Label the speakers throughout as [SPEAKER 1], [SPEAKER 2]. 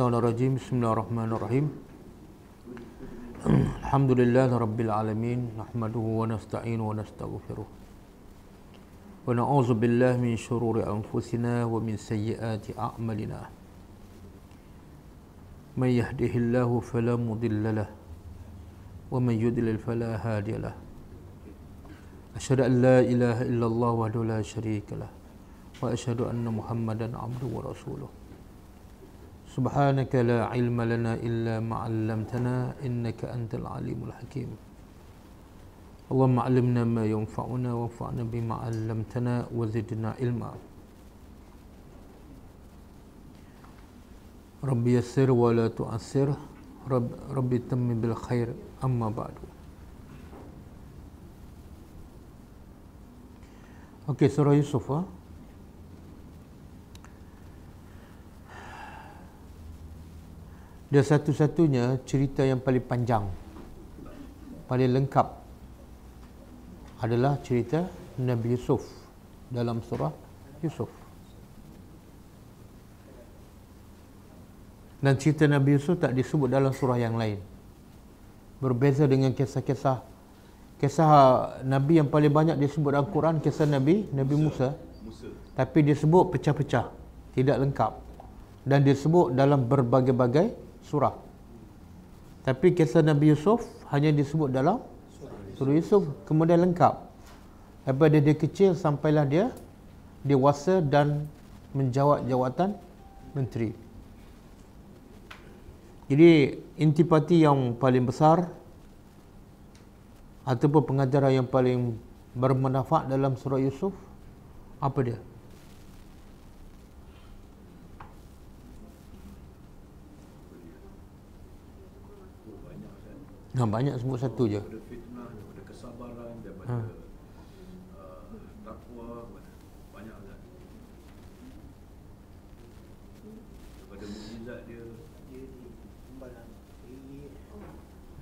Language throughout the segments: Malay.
[SPEAKER 1] الشيطان الرجيم بسم الله الرحمن الرحيم الحمد لله رب العالمين نحمده ونستعينه ونستغفره ونعوذ بالله من شرور أنفسنا ومن سيئات أعمالنا من يهده الله فلا مضل له ومن يضلل فلا هادي له أشهد أن لا إله إلا الله وحده لا شريك له وأشهد أن محمدا عبده ورسوله سبحانك لا علم لنا إلا ما علمتنا إنك أنت العليم الحكيم. اللهم علمنا ما ينفعنا وانفعنا بما علمتنا وزدنا علما. رب يسر ولا تعسر. رب رب تم بالخير أما بعد. Okey, surah Yusuf? Dia satu-satunya cerita yang paling panjang Paling lengkap Adalah cerita Nabi Yusuf Dalam surah Yusuf. Dan cerita Nabi Yusuf tak disebut dalam surah yang lain. Berbeza dengan kisah-kisah Kisah Nabi yang paling banyak disebut dalam Quran Kisah Nabi Nabi Musa, Musa. Tapi disebut pecah-pecah Tidak lengkap. Dan disebut dalam berbagai-bagai surah. Tapi kisah Nabi Yusuf hanya disebut dalam surah Yusuf kemudian lengkap. Daripada dia kecil sampailah dia dewasa dan menjawat jawatan menteri. Jadi intipati yang paling besar ataupun pengajaran yang paling bermanfaat dalam surah Yusuf apa dia? Ha, banyak sebut satu je. Ada fitnah, ada kesabaran, daripada ha. uh, takwa, banyak kan. Daripada mukjizat dia.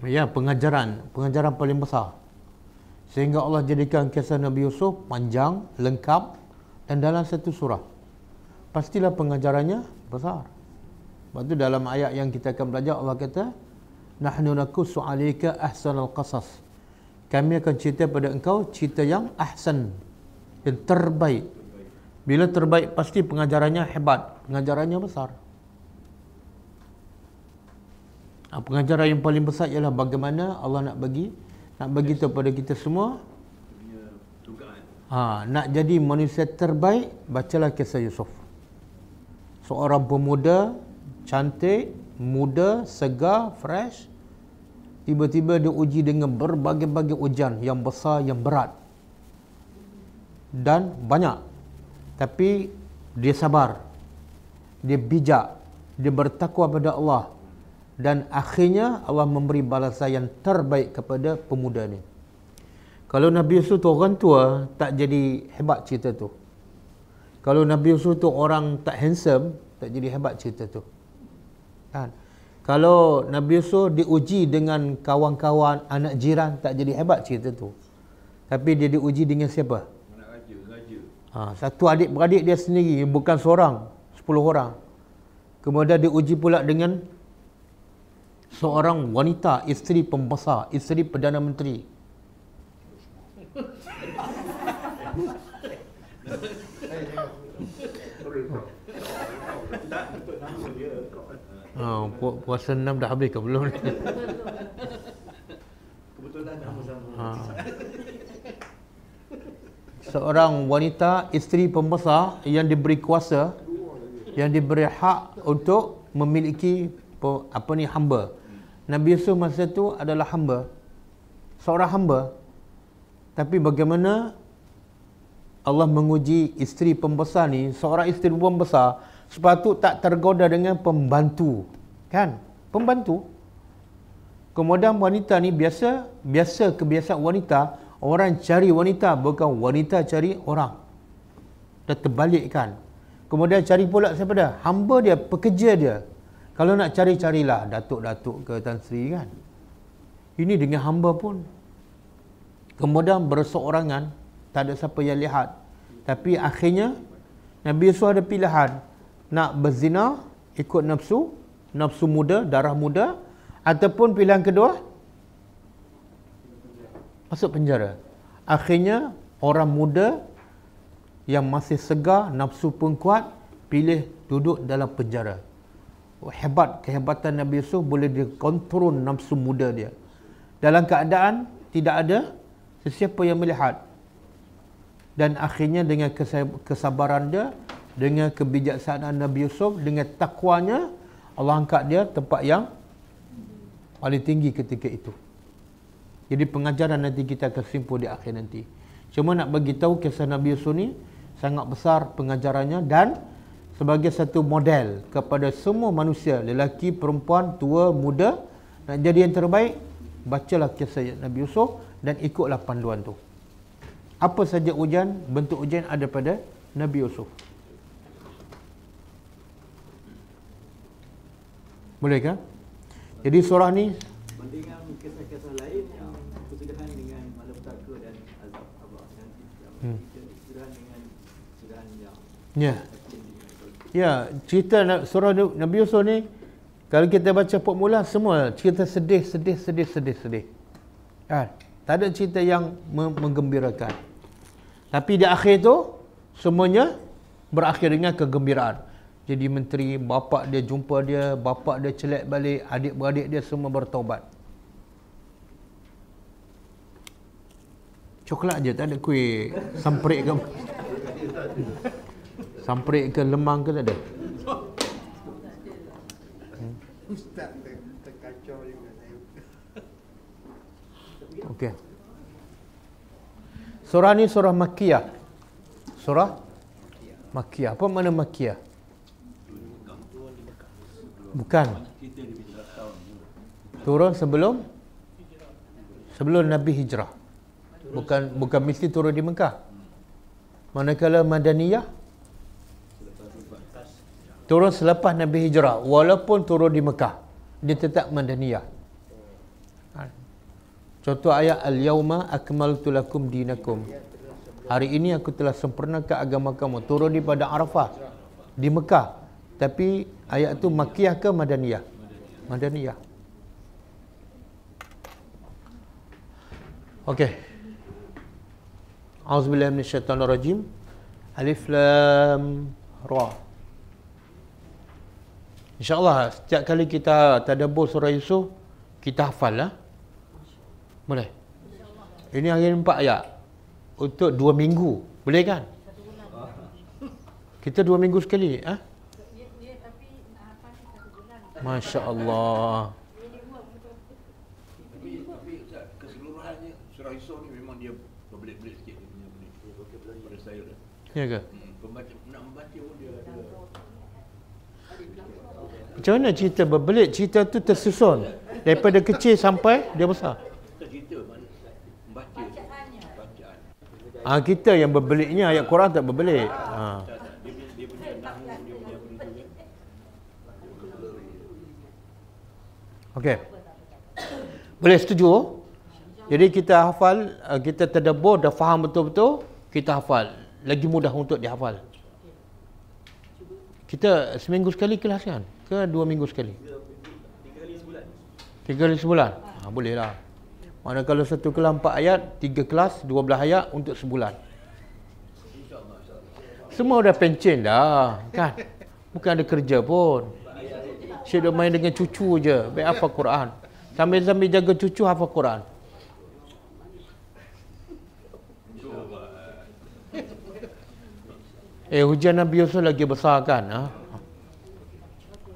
[SPEAKER 1] Ya, pengajaran, pengajaran paling besar. Sehingga Allah jadikan kisah Nabi Yusuf panjang, lengkap dan dalam satu surah. Pastilah pengajarannya besar. Sebab itu dalam ayat yang kita akan belajar Allah kata, nahnu nakussu alayka ahsanal qasas. Kami akan cerita pada engkau cerita yang ahsan yang terbaik. Bila terbaik pasti pengajarannya hebat pengajarannya besar. Ah, pengajaran yang paling besar ialah bagaimana Allah nak bagi nak bagi tahu pada kita semua ha, nak jadi manusia terbaik bacalah kisah Yusuf. Seorang pemuda cantik muda, segar, fresh tiba-tiba dia uji dengan berbagai-bagai ujian yang besar, yang berat. Dan banyak. Tapi dia sabar. Dia bijak. Dia bertakwa pada Allah. Dan akhirnya Allah memberi balasan yang terbaik kepada pemuda ni. Kalau Nabi Yusuf tu orang tua tak jadi hebat cerita tu. Kalau Nabi Yusuf tu orang tak handsome tak jadi hebat cerita tu Kan? Kalau Nabi Yusuf diuji dengan kawan-kawan anak jiran tak jadi hebat cerita tu. Tapi dia diuji dengan siapa? Anak raja, raja. Ha, satu adik beradik dia sendiri bukan seorang, sepuluh orang. Kemudian diuji pula dengan seorang wanita isteri pembesar, isteri perdana menteri. Ha, pu- puasa enam dah habis ke belum ni? Kebetulan nama sama. Ha. Seorang wanita isteri pembesar yang diberi kuasa yang diberi hak untuk memiliki apa ni hamba. Nabi Yusuf masa itu adalah hamba. Seorang hamba. Tapi bagaimana Allah menguji isteri pembesar ni, seorang isteri pembesar sepatu tak tergoda dengan pembantu kan? Pembantu. Kemudian wanita ni biasa biasa kebiasaan wanita orang cari wanita bukan wanita cari orang. Dah terbalik kan kemudian cari pula siapa dia? Hamba dia pekerja dia. Kalau nak cari carilah datuk-datuk ke Tan Sri kan? Ini dengan hamba pun. Kemudian berseorangan tak ada siapa yang lihat. Tapi akhirnya Nabi Yusuf ada pilihan nak berzina ikut nafsu nafsu muda, darah muda ataupun pilihan kedua masuk penjara. Akhirnya orang muda yang masih segar, nafsu pun kuat, pilih duduk dalam penjara. Hebat kehebatan Nabi Yusuf boleh dikontrol nafsu muda dia. Dalam keadaan tidak ada sesiapa yang melihat. Dan akhirnya dengan kesabaran dia, dengan kebijaksanaan Nabi Yusuf, dengan takwanya, Allah angkat dia tempat yang paling tinggi ketika itu. Jadi pengajaran nanti kita akan simpul di akhir nanti. Cuma nak bagi tahu kisah Nabi Yusuf ni sangat besar pengajarannya dan sebagai satu model kepada semua manusia, lelaki, perempuan, tua, muda nak jadi yang terbaik, bacalah kisah Nabi Yusuf dan ikutlah panduan tu. Apa saja ujian, bentuk ujian ada pada Nabi Yusuf. Boleh kan? Jadi surah ni
[SPEAKER 2] Bandingkan kisah-kisah lain yang bersudahan dengan malapetaka dan azab Allah nanti hmm. bersudahan dengan sudahan yang
[SPEAKER 1] Ya. Ya, cerita surah Nabi Yusuf ni kalau kita baca formula semua cerita sedih, sedih, sedih, sedih, sedih. Kan? Tak ada cerita yang menggembirakan. Tapi di akhir tu semuanya berakhir dengan kegembiraan jadi menteri, bapak dia jumpa dia, bapak dia celak balik, adik-beradik dia semua bertaubat. Coklat je, tak ada kuih samprik ke samprik ke lemang ke tak ada? Ustaz terkacau juga Okey. Surah ni surah Makkiyah. Surah Makkiyah. Apa makna Makkiyah? Bukan. Turun sebelum sebelum Nabi hijrah. Bukan bukan mesti turun di Mekah. Manakala Madaniyah turun selepas Nabi hijrah walaupun turun di Mekah dia tetap Madaniyah. Contoh ayat al-yauma akmaltu lakum dinakum. Hari ini aku telah sempurnakan agama kamu turun di pada Arafah di Mekah. Tapi ayat tu makiyah ke madaniyah? Madaniyah. Okey. Auzubillahi minasyaitonirrajim. Alif lam ra. InsyaAllah setiap kali kita tadabbur surah Yusuf kita hafal lah. Boleh? Ini hari empat ayat. Untuk dua minggu. Boleh kan? Kita dua minggu sekali. Eh? Masya Allah.
[SPEAKER 3] Tapi, tapi keseluruhannya surah Yusuf ni memang dia berbelit-belit sikit dia punya belit. Pada saya dah.
[SPEAKER 1] Ya ke?
[SPEAKER 3] Hmm, pembaca, nak membaca pun dia ada.
[SPEAKER 1] Macam mana cerita berbelit? Cerita tu tersusun. Daripada kecil sampai dia besar.
[SPEAKER 3] Kita cerita mana membaca. Bacaan.
[SPEAKER 1] Ah kita yang berbelitnya ayat Quran tak berbelit. Ha.
[SPEAKER 3] Dia punya, dia punya nahu, dia punya benda tu kan.
[SPEAKER 1] Okey. Boleh setuju? Jadi kita hafal, uh, kita tadabbur, dah faham betul-betul, kita hafal. Lagi mudah untuk dihafal. Kita seminggu sekali kelas kan? Ke dua minggu sekali?
[SPEAKER 2] tiga kali sebulan.
[SPEAKER 1] Tiga kali sebulan? Ha, boleh lah. Mana kalau satu kelas empat ayat, tiga kelas, dua belah ayat untuk sebulan. Semua dah pencen dah, kan? Bukan ada kerja pun. Syed main dengan cucu je, baik hafal Quran. Sambil-sambil jaga cucu hafal Quran. Eh hujan Nabi Yusuf lagi besar kan? Ha?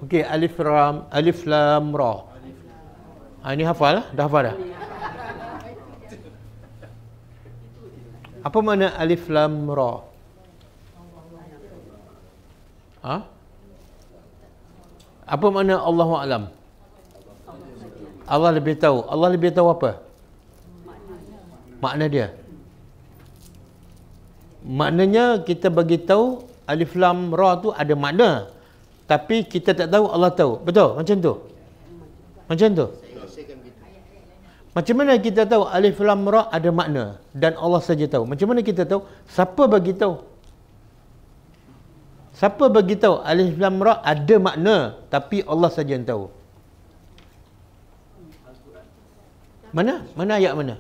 [SPEAKER 1] Okey, alif ram, alif lam ra. Ha, ini hafal lah? Dah hafal dah? Apa makna alif lam ra? Ha? Apa makna Allahu alam? Allah lebih tahu. Allah lebih tahu apa? Makna dia. Maknanya kita bagi tahu alif lam ra tu ada makna. Tapi kita tak tahu Allah tahu. Betul? Macam tu. Macam tu. Macam mana kita tahu alif lam ra ada makna dan Allah saja tahu? Macam mana kita tahu? Siapa bagi tahu? Siapa bagi tahu alif lam ra ada makna tapi Allah saja yang tahu. Mana? Mana ayat mana?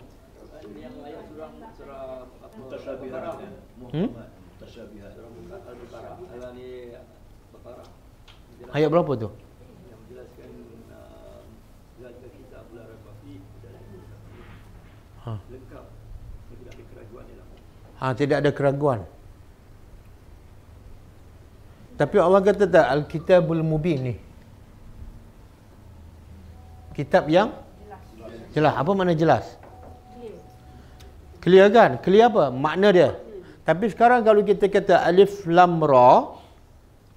[SPEAKER 1] Hmm? Ayat berapa tu? Ha.
[SPEAKER 2] dalam.
[SPEAKER 1] Ha, tidak ada keraguan. Tapi Allah kata tak Al-Kitabul Mubin ni. Kitab yang jelas. Apa makna jelas? Clear kan? Clear apa? Makna dia. Tapi sekarang kalau kita kata alif lam ra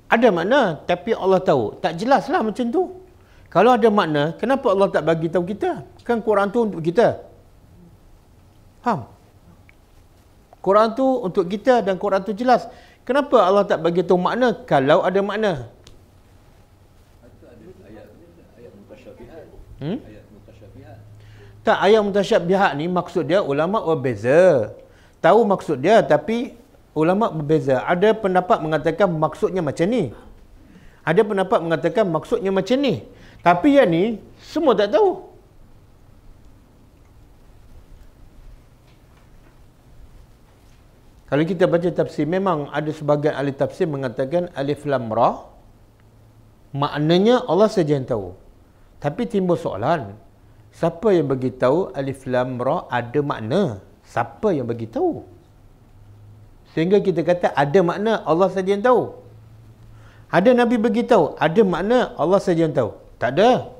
[SPEAKER 1] ada makna tapi Allah tahu. Tak jelaslah macam tu. Kalau ada makna, kenapa Allah tak bagi tahu kita? Kan Quran tu untuk kita. Faham? Quran tu untuk kita dan Quran tu jelas. Kenapa Allah tak bagi tahu makna kalau ada makna? Hmm? Tak ayat mutasyabihat ni maksud dia ulama berbeza. Tahu maksud dia tapi ulama berbeza. Ada pendapat mengatakan maksudnya macam ni. Ada pendapat mengatakan maksudnya macam ni. Tapi yang ni semua tak tahu. Kalau kita baca tafsir memang ada sebagian ahli tafsir mengatakan alif lam ra maknanya Allah saja yang tahu. Tapi timbul soalan, siapa yang bagi tahu alif lam ra ada makna? Siapa yang bagi tahu? Sehingga kita kata ada makna Allah saja yang tahu. Ada nabi bagi tahu, ada makna Allah saja yang tahu. Tak ada.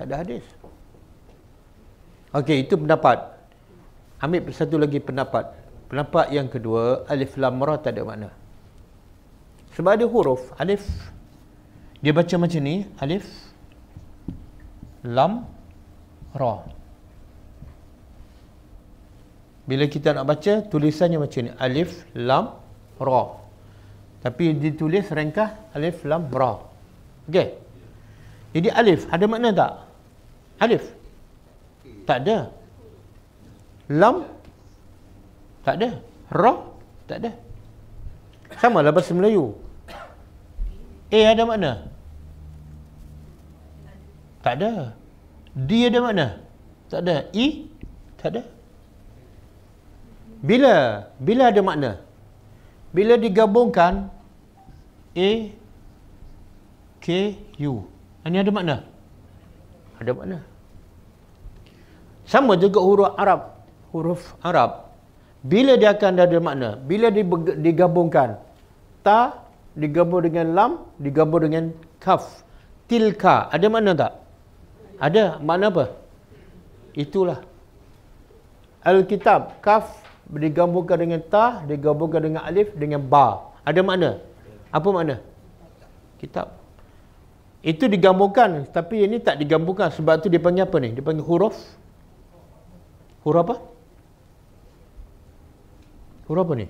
[SPEAKER 1] Tak ada hadis. Okey, itu pendapat. Ambil satu lagi pendapat. Pendapat yang kedua, alif lam ra tak ada makna. Sebab ada huruf alif. Dia baca macam ni, alif lam ra. Bila kita nak baca, tulisannya macam ni, alif lam ra. Tapi ditulis ringkas alif lam ra. Okey. Jadi alif ada makna tak? Alif. Tak ada. Lam tak ada. Ra tak ada. Sama lah bahasa Melayu. A ada makna? Tak ada. D ada makna? Tak ada. E tak ada. Bila bila ada makna? Bila digabungkan A K U. Ini ada makna? Ada makna. Sama juga huruf Arab. Huruf Arab. Bila dia akan ada makna? Bila digabungkan ta digabung dengan lam, digabung dengan kaf. Tilka ada makna tak? Ada. Makna apa? Itulah. Alkitab kaf digabungkan dengan ta, digabungkan dengan alif dengan ba. Ada makna? Apa makna? Kitab. Itu digabungkan tapi ini tak digabungkan sebab tu dia panggil apa ni? Dia panggil huruf. Huruf apa? Huruf apa ni?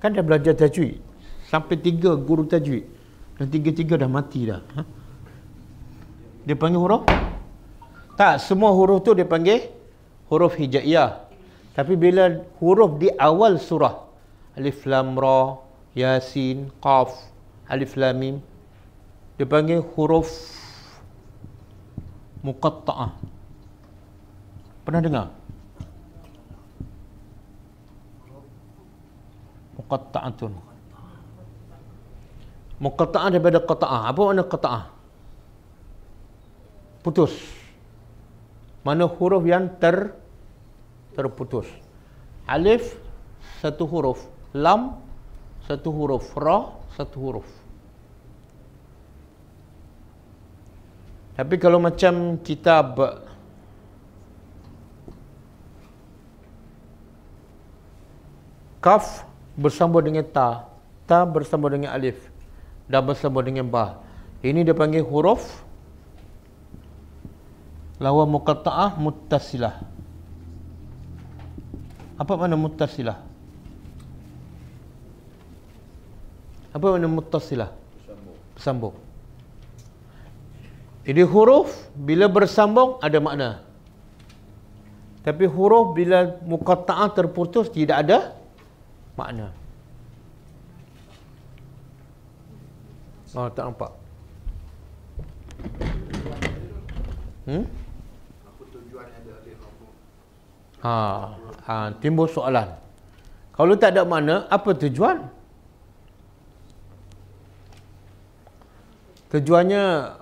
[SPEAKER 1] Kan dah belajar tajwid. Sampai tiga guru tajwid. Dan tiga-tiga dah mati dah. Ha? Dia panggil huruf? Tak, semua huruf tu dia panggil huruf hijaiyah. Tapi bila huruf di awal surah. Alif Lam Ra, Yasin, Qaf, Alif Lam Mim. Dia panggil huruf muqatta'ah. Pernah dengar? Muqatta'atun. Muqatta'ah daripada qata'ah. Apa makna qata'ah? Putus. Mana huruf yang ter terputus. Alif satu huruf. Lam satu huruf. Ra satu huruf. Tapi kalau macam kitab kaf bersambung dengan ta, ta bersambung dengan alif dan bersambung dengan ba. Ini dia panggil huruf lawan muqatta'ah muttasilah. Apa makna muttasilah? Apa makna muttasilah?
[SPEAKER 3] Bersambung.
[SPEAKER 1] Jadi huruf bila bersambung ada makna. Tapi huruf bila muqatta'ah terputus tidak ada makna. Oh, tak nampak. Hmm? Ha, ha, timbul soalan. Kalau tak ada makna, apa tujuan? Tujuannya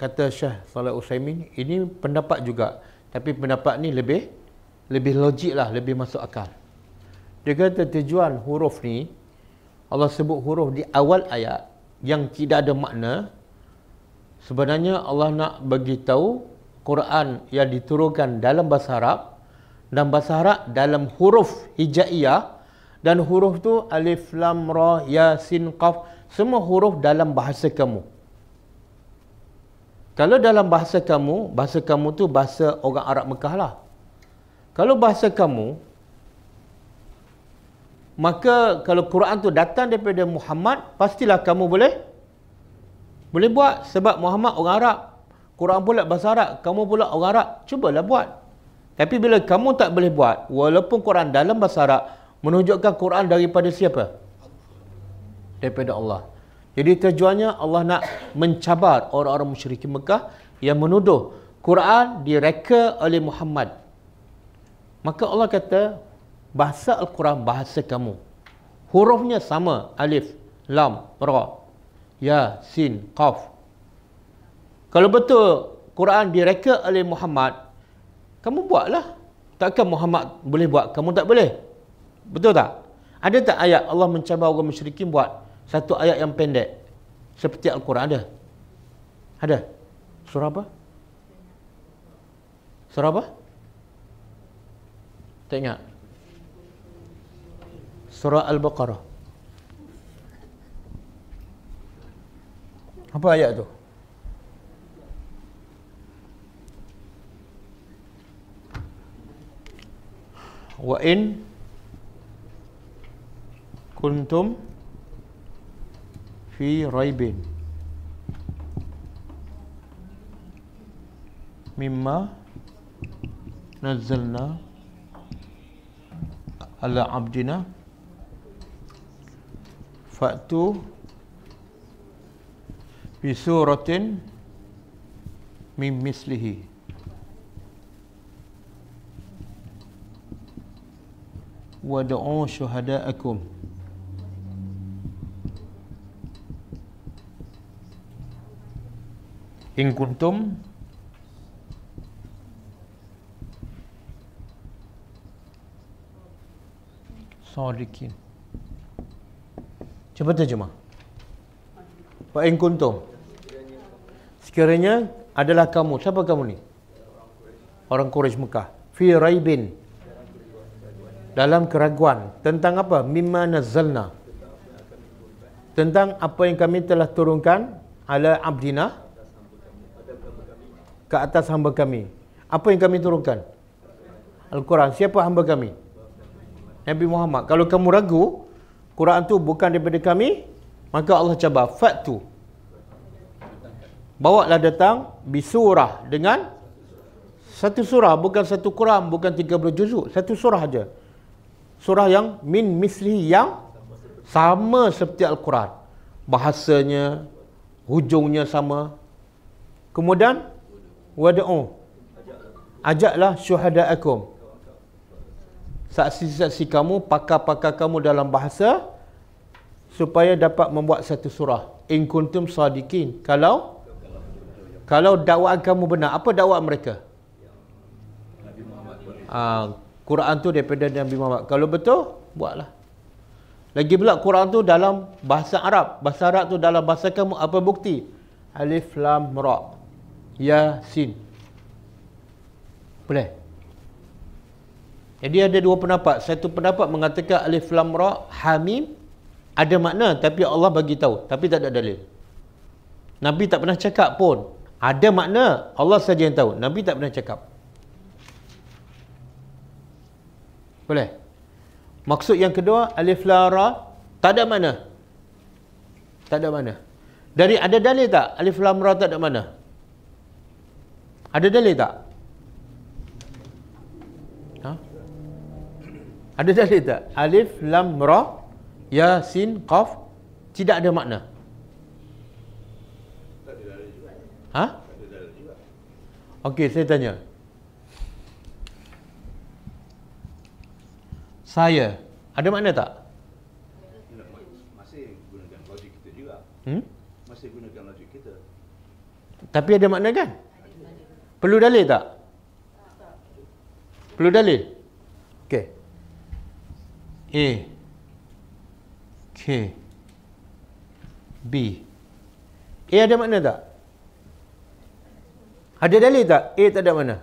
[SPEAKER 1] kata Syekh Saleh Usaimin, ini pendapat juga. Tapi pendapat ni lebih lebih logik lah, lebih masuk akal. Dia kata tujuan huruf ni Allah sebut huruf di awal ayat yang tidak ada makna sebenarnya Allah nak bagi tahu Quran yang diturunkan dalam bahasa Arab dan bahasa Arab dalam huruf hijaiyah dan huruf tu alif lam ra ya sin qaf semua huruf dalam bahasa kamu. Kalau dalam bahasa kamu, bahasa kamu tu bahasa orang Arab Mekah lah. Kalau bahasa kamu, maka kalau Quran tu datang daripada Muhammad, pastilah kamu boleh boleh buat sebab Muhammad orang Arab. Quran pula bahasa Arab, kamu pula orang Arab, cubalah buat. Tapi bila kamu tak boleh buat, walaupun Quran dalam bahasa Arab menunjukkan Quran daripada siapa? Daripada Allah. Jadi tujuannya Allah nak mencabar orang-orang musyrik Mekah yang menuduh Quran direka oleh Muhammad. Maka Allah kata bahasa Al-Quran bahasa kamu. Hurufnya sama, alif, lam, ra, ya, sin, qaf. Kalau betul Quran direka oleh Muhammad, kamu buatlah. Takkan Muhammad boleh buat, kamu tak boleh? Betul tak? Ada tak ayat Allah mencabar orang musyrikin buat satu ayat yang pendek seperti Al-Quran ada? Ada? Surah apa? Surah apa? Tak ingat? سراء البقرة. هبا يأدو وإن كنتم في ريب. مما نزلنا على عبدنا fa'tu bi suratin min mislihi. Wad'u syuhada'akum. In kuntum sadiqin Cuba terjemah. Wa in kuntum. Sekiranya adalah kamu. Siapa kamu ni? Orang Quraisy Mekah. Fi raibin. Dalam keraguan. Tentang apa? Mimma nazzalna. Tentang apa yang kami telah turunkan ala abdina ke atas hamba kami. Apa yang kami turunkan? Al-Quran. Siapa hamba kami? Nabi Muhammad. Kalau kamu ragu, Quran tu bukan daripada kami, maka Allah cabar. Fatu. Bawa lah datang bisurah dengan satu surah, bukan satu Quran, bukan 30 juzuk, satu surah aja. Surah yang min misli yang sama seperti Al-Quran. Bahasanya, hujungnya sama. Kemudian, wada'u. Ajaklah syuhada'akum saksi-saksi kamu, pakar-pakar kamu dalam bahasa supaya dapat membuat satu surah. In kuntum sadiqin. Kalau kalau dakwaan kamu benar, apa dakwaan mereka? Ah, Quran tu daripada Nabi Muhammad. Kalau betul, buatlah. Lagi pula Quran tu dalam bahasa Arab. Bahasa Arab tu dalam bahasa kamu apa bukti? Alif lam ra. Ya sin. Boleh? Jadi ada dua pendapat. Satu pendapat mengatakan alif lam ra hamim ada makna tapi Allah bagi tahu tapi tak ada dalil. Nabi tak pernah cakap pun. Ada makna, Allah saja yang tahu. Nabi tak pernah cakap. Boleh? Maksud yang kedua alif lam ra tak ada makna. Tak ada makna. Dari ada dalil tak alif lam ra tak ada makna? Ada dalil tak? Ada dalil tak? Alif, Lam, Ra, Ya, Sin, Qaf tidak ada makna. Ha? Okey, saya tanya. Saya ada makna tak?
[SPEAKER 3] Masih gunakan logik kita juga.
[SPEAKER 1] Hmm?
[SPEAKER 3] Masih gunakan logik kita.
[SPEAKER 1] Tapi ada makna kan? Perlu dalil tak? Perlu dalil? A K B A ada makna tak? Ada dalil tak? A tak ada makna.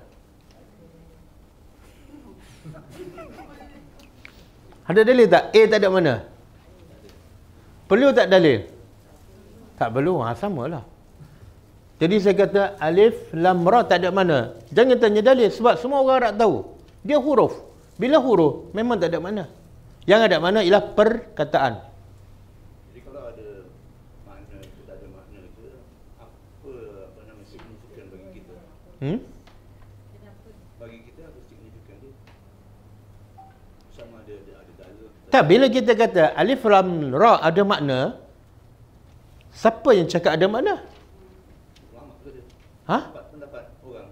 [SPEAKER 1] Ada dalil tak? A tak ada makna. Perlu tak dalil? Tak perlu. Ha, samalah. Jadi saya kata alif lam ra tak ada mana. Jangan tanya dalil sebab semua orang Arab tahu. Dia huruf. Bila huruf memang tak ada mana. Yang ada mana ialah perkataan.
[SPEAKER 3] Jadi kalau ada makna itu tak ada makna itu apa apa nama signifikan bagi kita?
[SPEAKER 1] Hmm?
[SPEAKER 3] Bagi kita apa signifikan dia? Sama ada ada, ada dalil.
[SPEAKER 1] Tak bila kita kata alif lam ra ada makna siapa yang cakap ada makna?
[SPEAKER 3] Ulama ke dia?
[SPEAKER 1] Ha?
[SPEAKER 3] Pendapat, orang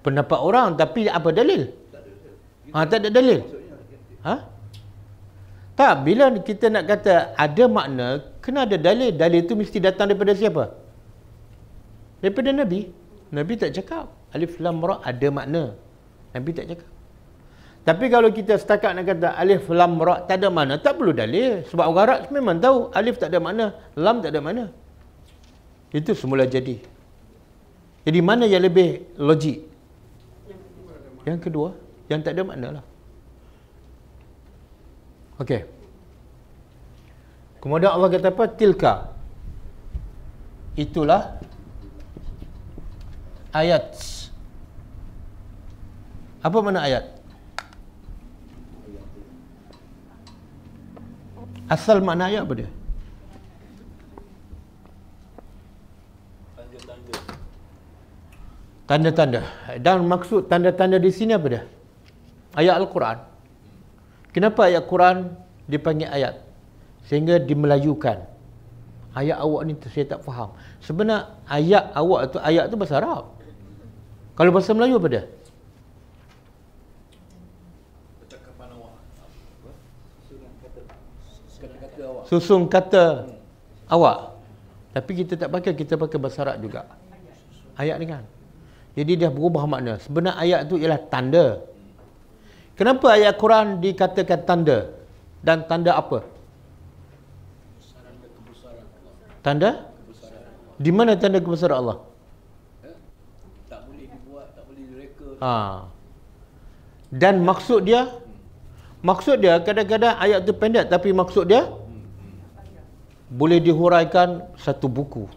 [SPEAKER 1] Pendapat orang tapi apa dalil?
[SPEAKER 3] tak ada dalil.
[SPEAKER 1] Ha tak ada dalil.
[SPEAKER 3] Maksudnya
[SPEAKER 1] Ha? Tak, bila kita nak kata ada makna, kena ada dalil. Dalil itu mesti datang daripada siapa? Daripada Nabi. Nabi tak cakap. Alif lam ra ada makna. Nabi tak cakap. Tapi kalau kita setakat nak kata alif lam ra tak ada makna, tak perlu dalil. Sebab orang Arab memang tahu alif tak ada makna, lam tak ada makna. Itu semula jadi. Jadi mana yang lebih logik? Yang kedua, yang tak ada makna lah. Okey. Kemudian Allah kata apa? Tilka. Itulah ayat. Apa mana ayat? Asal makna ayat apa dia?
[SPEAKER 3] Tanda-tanda.
[SPEAKER 1] Tanda-tanda. Dan maksud tanda-tanda di sini apa dia? Ayat Al-Quran. Kenapa ayat Quran dipanggil ayat? Sehingga dimelayukan. Ayat awak ni saya tak faham. Sebenarnya ayat awak tu ayat tu bahasa Arab. Kalau bahasa Melayu apa dia?
[SPEAKER 3] Percakapan awak. Apa? Susunan kata. Kata-kata awak.
[SPEAKER 1] Susun kata awak. Tapi kita tak pakai, kita pakai bahasa Arab juga. Ayat ni kan. Jadi dia berubah makna. Sebenarnya ayat tu ialah tanda. Kenapa ayat Quran dikatakan tanda? Dan tanda apa? Tanda? Di mana tanda kebesaran Allah?
[SPEAKER 3] Tak boleh dibuat, tak boleh direka.
[SPEAKER 1] Ha. Dan maksud dia maksud dia kadang-kadang ayat tu pendek tapi maksud dia boleh dihuraikan satu buku.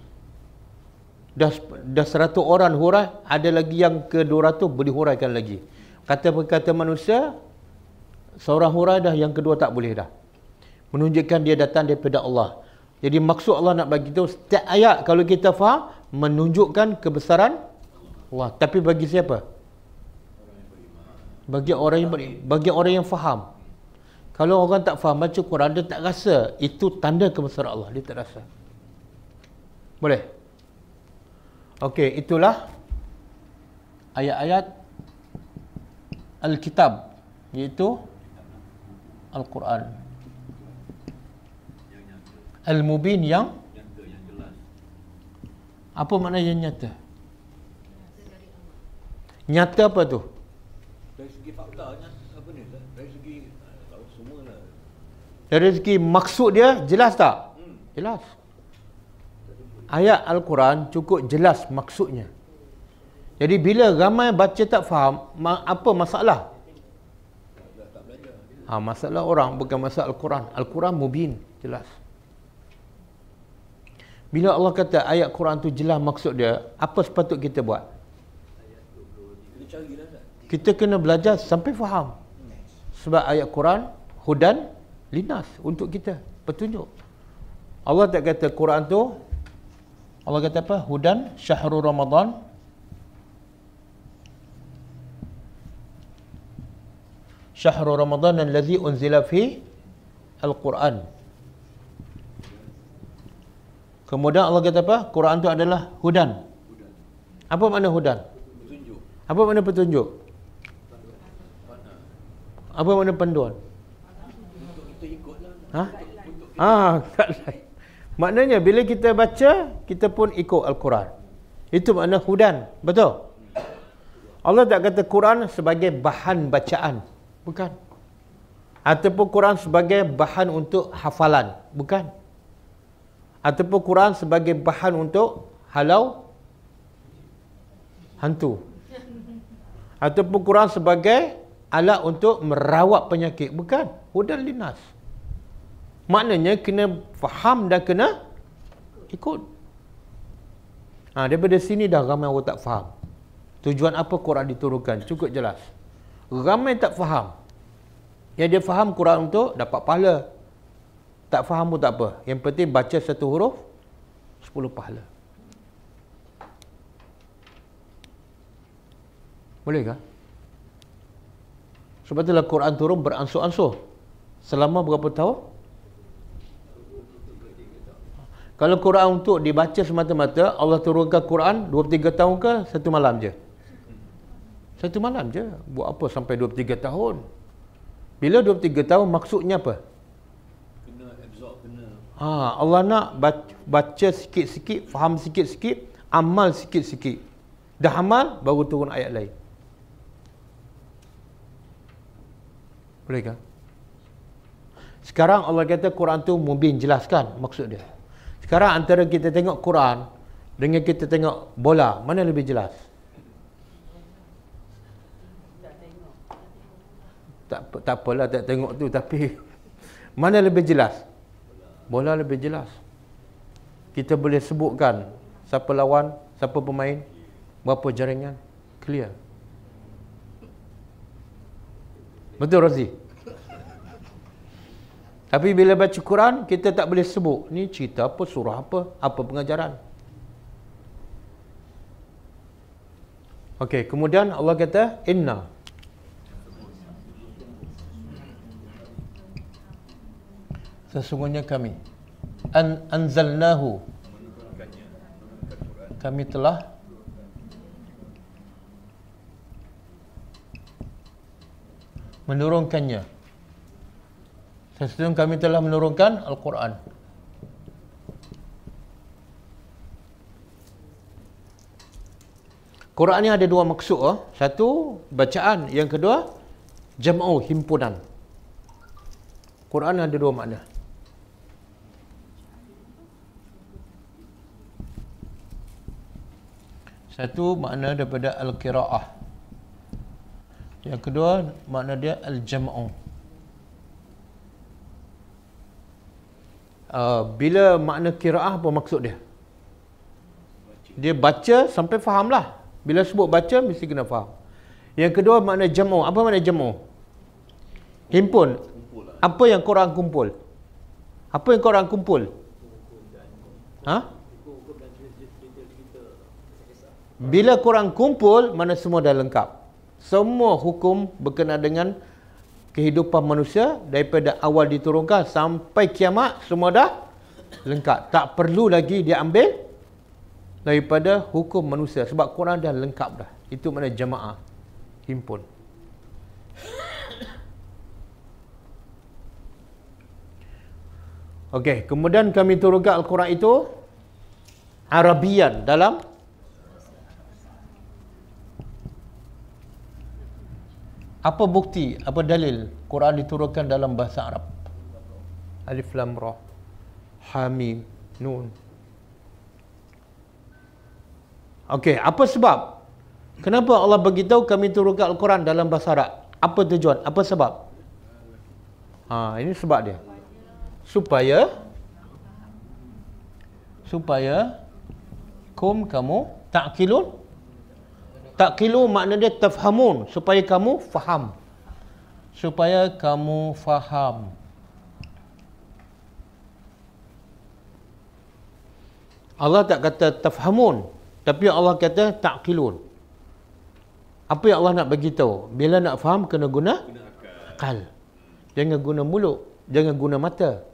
[SPEAKER 1] Dah dah 100 orang hurai, ada lagi yang ke 200 boleh huraikan lagi. Kata-kata manusia seorang hurai dah yang kedua tak boleh dah. Menunjukkan dia datang daripada Allah. Jadi maksud Allah nak bagi tahu setiap ayat kalau kita faham menunjukkan kebesaran Allah. Tapi bagi siapa? Bagi orang yang bagi orang yang faham. Kalau orang tak faham baca Quran dia tak rasa itu tanda kebesaran Allah, dia tak rasa. Boleh? Okey, itulah ayat-ayat Al-Kitab iaitu Al-Quran. Al-Mubin yang apa makna yang nyata? Nyata apa tu?
[SPEAKER 3] Dari segi fakta apa ni? Dari segi tahu semua lah.
[SPEAKER 1] Dari segi maksud dia jelas tak?
[SPEAKER 3] Hmm.
[SPEAKER 1] Jelas. Ayat Al-Quran cukup jelas maksudnya. Jadi bila ramai baca tak faham, ma- apa masalah? Ha, masalah orang bukan masalah Al-Quran. Al-Quran mubin, jelas. Bila Allah kata ayat Quran tu jelas maksud dia, apa sepatut kita buat?
[SPEAKER 3] Kita
[SPEAKER 1] kena belajar sampai faham. Sebab ayat Quran hudan linas untuk kita, petunjuk. Allah tak kata Quran tu Allah kata apa? Hudan syahrul Ramadan syahrul Ramadan allazi unzila fi al-Quran. Kemudian Allah kata apa? Quran tu adalah hudan. Apa makna hudan?
[SPEAKER 3] Petunjuk.
[SPEAKER 1] Apa makna petunjuk? Apa makna panduan?
[SPEAKER 3] Ikutlah.
[SPEAKER 1] Ha? Ah, tak lain. Maknanya bila kita baca, kita pun ikut Al-Quran. Itu makna hudan. Betul? Allah tak kata Quran sebagai bahan bacaan. Bukan. Ataupun Quran sebagai bahan untuk hafalan. Bukan. Ataupun Quran sebagai bahan untuk halau hantu. Ataupun Quran sebagai alat untuk merawat penyakit. Bukan. Hudan linas. Maknanya kena faham dan kena ikut. Ha, daripada sini dah ramai orang tak faham. Tujuan apa Quran diturunkan? Cukup jelas. Ramai tak faham. Yang dia faham Quran untuk dapat pahala. Tak faham pun tak apa. Yang penting baca satu huruf, sepuluh pahala. Boleh kah? Sebab itulah Quran turun beransur-ansur. Selama berapa tahun? Kalau Quran untuk dibaca semata-mata, Allah turunkan Quran 2-3 tahun ke satu malam je? Satu malam je. Buat apa sampai 2-3 tahun? Bila 2-3 tahun maksudnya apa?
[SPEAKER 3] Kena absorb, kena
[SPEAKER 1] Ha, Allah nak baca, baca sikit-sikit, faham sikit-sikit, amal sikit-sikit. Dah amal, baru turun ayat lain. Boleh kan? Sekarang Allah kata Quran tu mubin jelaskan maksud dia. Sekarang antara kita tengok Quran dengan kita tengok bola, mana lebih jelas? Tak tak apalah tak tengok tu tapi mana lebih jelas? Bola lebih jelas. Kita boleh sebutkan siapa lawan, siapa pemain, berapa jaringan, clear. Betul Razi? Tapi bila baca Quran, kita tak boleh sebut. Ni cerita apa, surah apa, apa pengajaran. Okey, kemudian Allah kata, Inna. Sesungguhnya kami. An anzalnahu. Kami telah menurunkannya. Sesungguhnya kami telah menurunkan Al-Quran. Quran ni ada dua maksud. Oh. Satu, bacaan. Yang kedua, jam'u, himpunan. Quran ada dua makna. Satu makna daripada al-qiraah. Yang kedua makna dia al-jam'u. Uh, bila makna qiraah apa maksud dia? Dia baca sampai fahamlah. Bila sebut baca mesti kena faham. Yang kedua makna jam'u. Apa makna jam'u? Himpun. Apa yang korang kumpul? Apa yang korang kumpul? Ha? Bila korang kumpul, mana semua dah lengkap. Semua hukum berkenaan dengan kehidupan manusia daripada awal diturunkan sampai kiamat semua dah lengkap. Tak perlu lagi dia ambil daripada hukum manusia sebab Quran dah lengkap dah. Itu mana jamaah himpun. Okey, kemudian kami turunkan Al-Quran itu Arabian dalam apa bukti, apa dalil Quran diturunkan dalam bahasa Arab? Alif Lam Ra, Hamim, Nun. Okey, apa sebab? Kenapa Allah beritahu kami turunkan Al-Quran dalam bahasa Arab? Apa tujuan? Apa sebab? Ha, ini sebab dia. Supaya supaya kum kamu takkilun takkilu makna dia tafhamun supaya kamu faham. Supaya kamu faham. Allah tak kata tafhamun tapi Allah kata takkilun apa yang Allah nak bagi tahu? Bila nak faham kena guna akal. Jangan guna mulut jangan guna mata.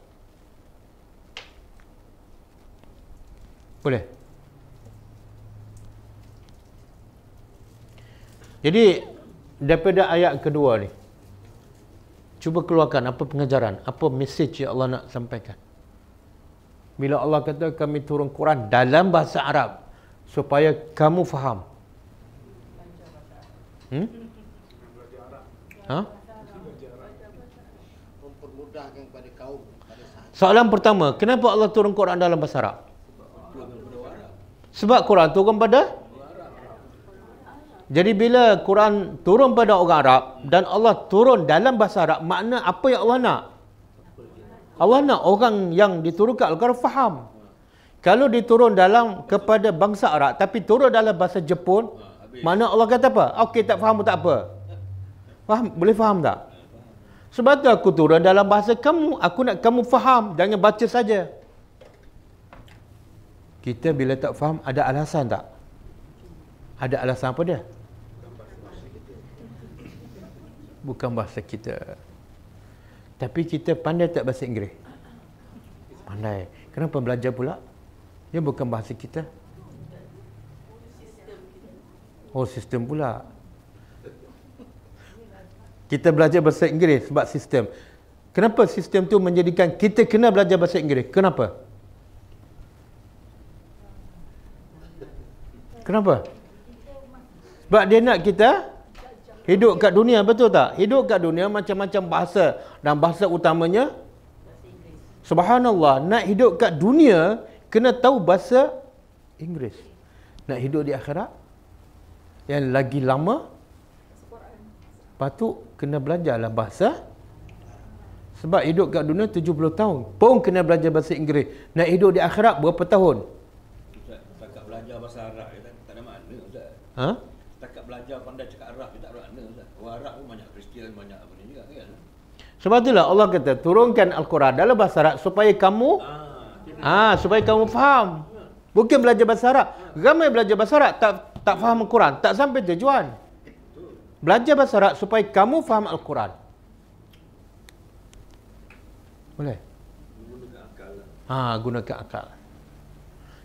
[SPEAKER 1] Boleh? Jadi daripada ayat kedua ni cuba keluarkan apa pengajaran, apa message yang Allah nak sampaikan. Bila Allah kata kami turun Quran dalam bahasa Arab supaya kamu faham. Hmm? Ha?
[SPEAKER 4] pada
[SPEAKER 1] Soalan pertama, kenapa Allah turun Quran dalam bahasa Arab? Sebab Quran turun pada Jadi bila Quran turun pada orang Arab dan Allah turun dalam bahasa Arab, makna apa yang Allah nak? Allah nak orang yang diturunkan Al-Quran faham. Kalau diturun dalam kepada bangsa Arab tapi turun dalam bahasa Jepun, mana Allah kata apa? Okey tak faham tak apa. Faham? Boleh faham tak? Sebab tu aku turun dalam bahasa kamu. Aku nak kamu faham. Jangan baca saja. Kita bila tak faham, ada alasan tak? Ada alasan apa dia? Bukan bahasa kita. Tapi kita pandai tak bahasa Inggeris? Pandai. Kenapa belajar pula? Dia bukan bahasa kita. Oh, sistem pula. Kita belajar bahasa Inggeris sebab sistem. Kenapa sistem tu menjadikan kita kena belajar bahasa Inggeris? Kenapa? Kenapa? Sebab dia nak kita hidup kat dunia, betul tak? Hidup kat dunia macam-macam bahasa dan bahasa utamanya Subhanallah, nak hidup kat dunia kena tahu bahasa Inggeris. Nak hidup di akhirat yang lagi lama patut kena belajarlah bahasa sebab hidup kat dunia 70 tahun pun kena belajar bahasa Inggeris nak hidup di akhirat berapa tahun
[SPEAKER 5] Ustaz, setakat belajar bahasa Arab tak, tak ada makna Ustaz.
[SPEAKER 1] ha?
[SPEAKER 5] Setakat belajar pandai cakap Arab je tak makna Ustaz. Orang Arab pun banyak Kristian, banyak apa ni juga kan.
[SPEAKER 1] sebab itulah Allah kata turunkan Al-Quran dalam bahasa Arab supaya kamu
[SPEAKER 5] Ah,
[SPEAKER 1] ah supaya kamu faham. Bukan belajar bahasa Arab. Ramai belajar bahasa Arab tak tak faham Al-Quran tak sampai tujuan. Belajar bahasa Arab supaya kamu faham Al-Quran. Boleh? Ha, gunakan akal.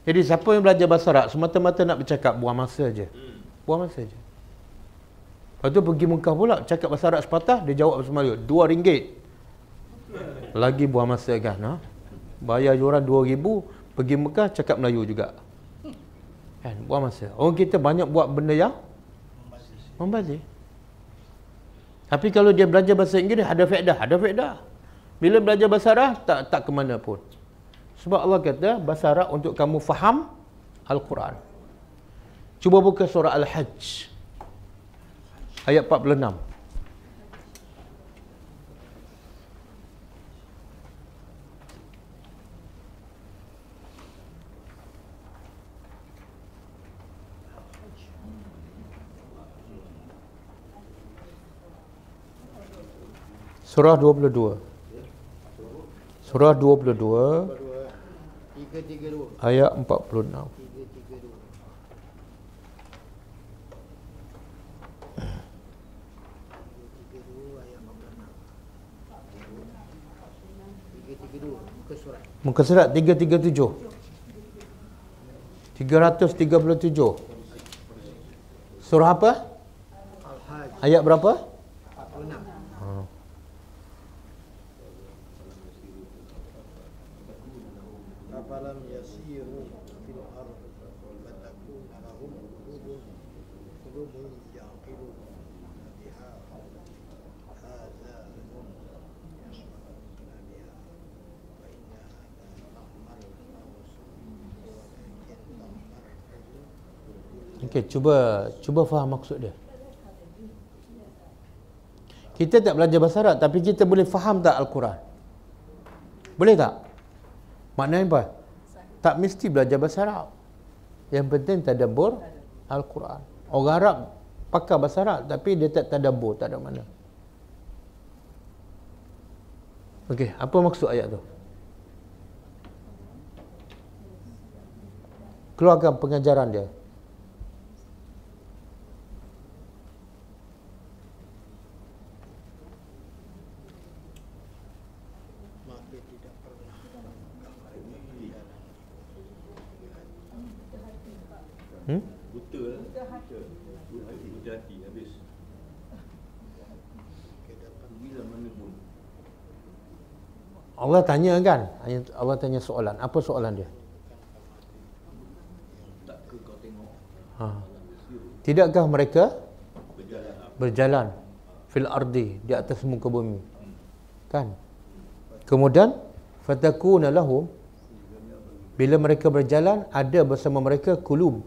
[SPEAKER 1] Jadi siapa yang belajar bahasa Arab semata-mata nak bercakap buang masa je. Buang masa je. Lepas tu pergi Mekah pula cakap bahasa Arab sepatah dia jawab bahasa Melayu. Dua ringgit. Lagi buang masa kan. Ha? Bayar yuran dua ribu pergi Mekah cakap Melayu juga. Kan buang masa. Orang kita banyak buat benda yang membazir. Tapi kalau dia belajar bahasa Inggeris ada faedah, ada faedah. Bila belajar bahasa Arab tak tak ke mana pun. Sebab Allah kata bahasa Arab untuk kamu faham Al-Quran. Cuba buka surah Al-Hajj. Ayat 46. Surah 22. Surah 22
[SPEAKER 4] tiga tiga dua
[SPEAKER 1] ayat 46.
[SPEAKER 4] Muka surat
[SPEAKER 1] 337. 337. Surah apa? Ayat berapa?
[SPEAKER 4] 46.
[SPEAKER 1] Okey, cuba cuba faham maksud dia. Kita tak belajar bahasa Arab tapi kita boleh faham tak Al-Quran? Boleh tak? Maknanya apa? Tak mesti belajar bahasa Arab. Yang penting tadabbur Al-Quran. Orang Arab pakar bahasa Arab tapi dia tak tadabbur, tak ada mana. Okey, apa maksud ayat tu? Keluarkan pengajaran dia.
[SPEAKER 4] maka tidak pernah
[SPEAKER 5] Buta hati habis. Bila mana pun.
[SPEAKER 1] Allah tanya kan? Allah tanya soalan. Apa soalan dia? Ha. Tidakkah mereka
[SPEAKER 5] berjalan
[SPEAKER 1] berjalan fil ardi di atas muka bumi? Kan? Kemudian fatakuna lahum bila mereka berjalan ada bersama mereka kulub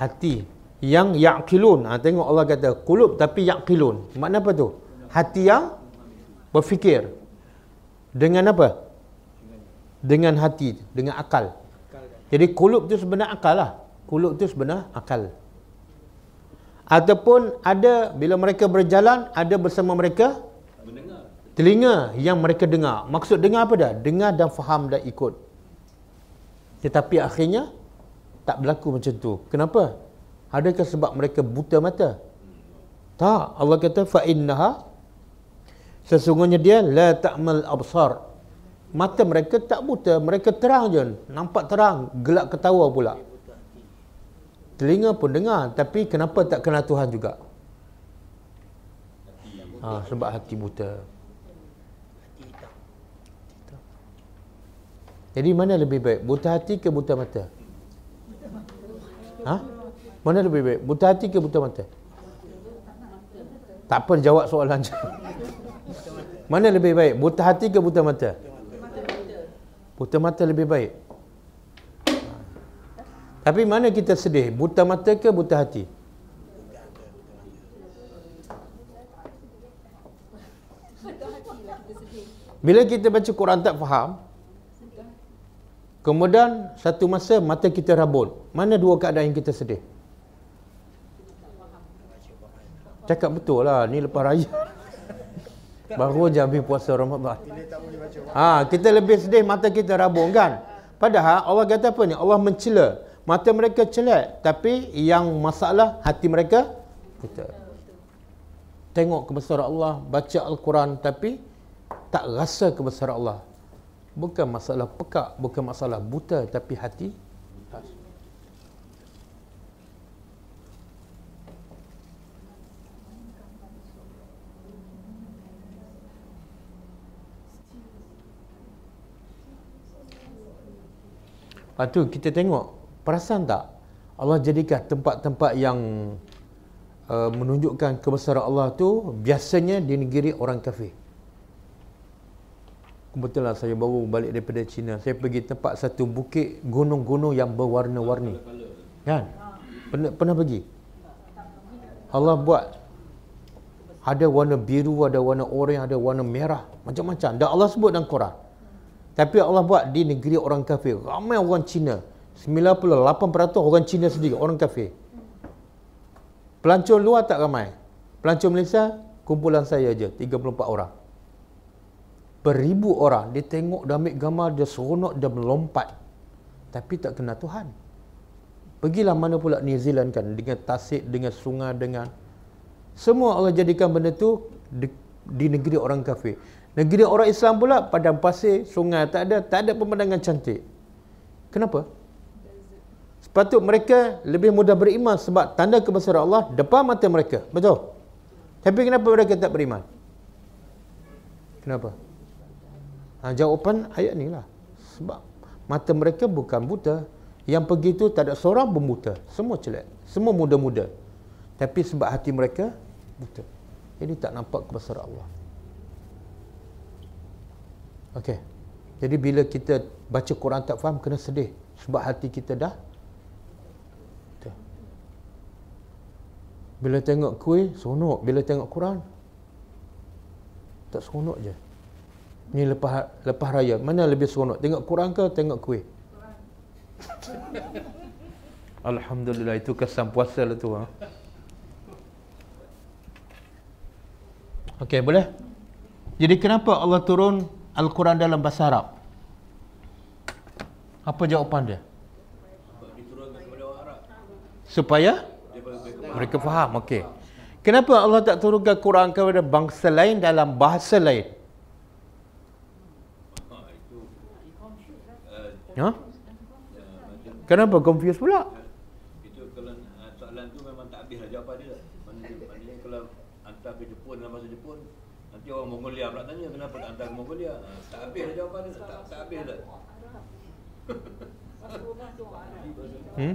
[SPEAKER 1] hati yang yaqilun. Ha, tengok Allah kata kulub tapi yaqilun. Makna apa tu? Hati yang berfikir. Dengan apa? Dengan hati, dengan akal. Jadi kulub tu sebenarnya akal lah. Kulub tu sebenarnya akal. Ataupun ada bila mereka berjalan ada bersama mereka telinga yang mereka dengar. Maksud dengar apa dah? Dengar dan faham dan ikut. Tetapi akhirnya tak berlaku macam tu. Kenapa? Adakah sebab mereka buta mata? Tak. Allah kata fa innaha sesungguhnya dia la ta'mal absar. Mata mereka tak buta, mereka terang je. Nampak terang, gelak ketawa pula. Telinga pun dengar, tapi kenapa tak kenal Tuhan juga? Ha, sebab hati buta. Jadi mana lebih baik? Buta hati ke buta mata? Ha? Mana lebih baik? Buta hati ke buta mata? Tak apa jawab soalan je. Mana lebih baik? Buta hati ke buta mata? Buta mata lebih baik. Tapi mana kita sedih? Buta mata ke buta hati? Bila kita baca Quran tak faham, kemudian satu masa mata kita rabun. Mana dua keadaan yang kita sedih? Cakap betul lah, ni lepas raya. Baru je habis puasa Ramadan. Ha, kita lebih sedih mata kita rabun kan? Padahal Allah kata apa ni? Allah mencela. Mata mereka celak, tapi yang masalah hati mereka buta. Tengok kebesaran Allah, baca Al-Quran tapi tak rasa kebesaran Allah. Bukan masalah pekak, bukan masalah buta tapi hati Lepas tu kita tengok Perasan tak Allah jadikan tempat-tempat yang uh, Menunjukkan kebesaran Allah tu Biasanya di negeri orang kafir. Kebetulan saya baru balik daripada China. Saya pergi tempat satu bukit Gunung-gunung yang berwarna-warni. Kan? Pernah, pernah pergi? Allah buat. Ada warna biru Ada warna oranye Ada warna merah. Macam-macam. Dan Allah sebut dalam Quran tapi Allah buat di negeri orang kafir. Ramai orang Cina. 98% orang Cina sendiri, orang kafir. Pelancong luar tak ramai. Pelancong Malaysia, kumpulan saya aja 34 orang. Beribu orang, dia tengok, dia ambil gambar, dia seronok, dia melompat. Tapi tak kenal Tuhan. Pergilah mana pula New Zealand kan, dengan tasik, dengan sungai, dengan... Semua Allah jadikan benda tu di, di negeri orang kafir. Negeri orang Islam pula padang pasir, sungai tak ada, tak ada pemandangan cantik. Kenapa? Sepatut mereka lebih mudah beriman sebab tanda kebesaran Allah depan mata mereka. Betul? Tapi kenapa mereka tak beriman? Kenapa? Ha, jawapan ayat ni lah. Sebab mata mereka bukan buta. Yang pergi tu tak ada seorang pun buta. Semua celak. Semua muda-muda. Tapi sebab hati mereka buta. Jadi tak nampak kebesaran Allah. Okey. Jadi bila kita baca Quran tak faham kena sedih sebab hati kita dah. Bila tengok kuih seronok, bila tengok Quran tak seronok je. Ni lepas lepas raya, mana lebih seronok? Tengok Quran ke tengok kuih? Alhamdulillah itu kesan puasa lah tu ha. Okey, boleh? Jadi kenapa Allah turun Al-Quran dalam bahasa Arab? Apa jawapan dia? Supaya mereka faham. Okey. Kenapa Allah tak turunkan Quran kepada bangsa lain dalam bahasa lain? Ha? Kenapa confuse pula?
[SPEAKER 5] itu kalau uh, tak hantar ke Jepun dalam bahasa Jepun nanti orang Mongolia pula tanya kenapa nak hantar ke Mongolia ha, tak habis dah jawapan dia tak, tak habis dah
[SPEAKER 1] Hmm?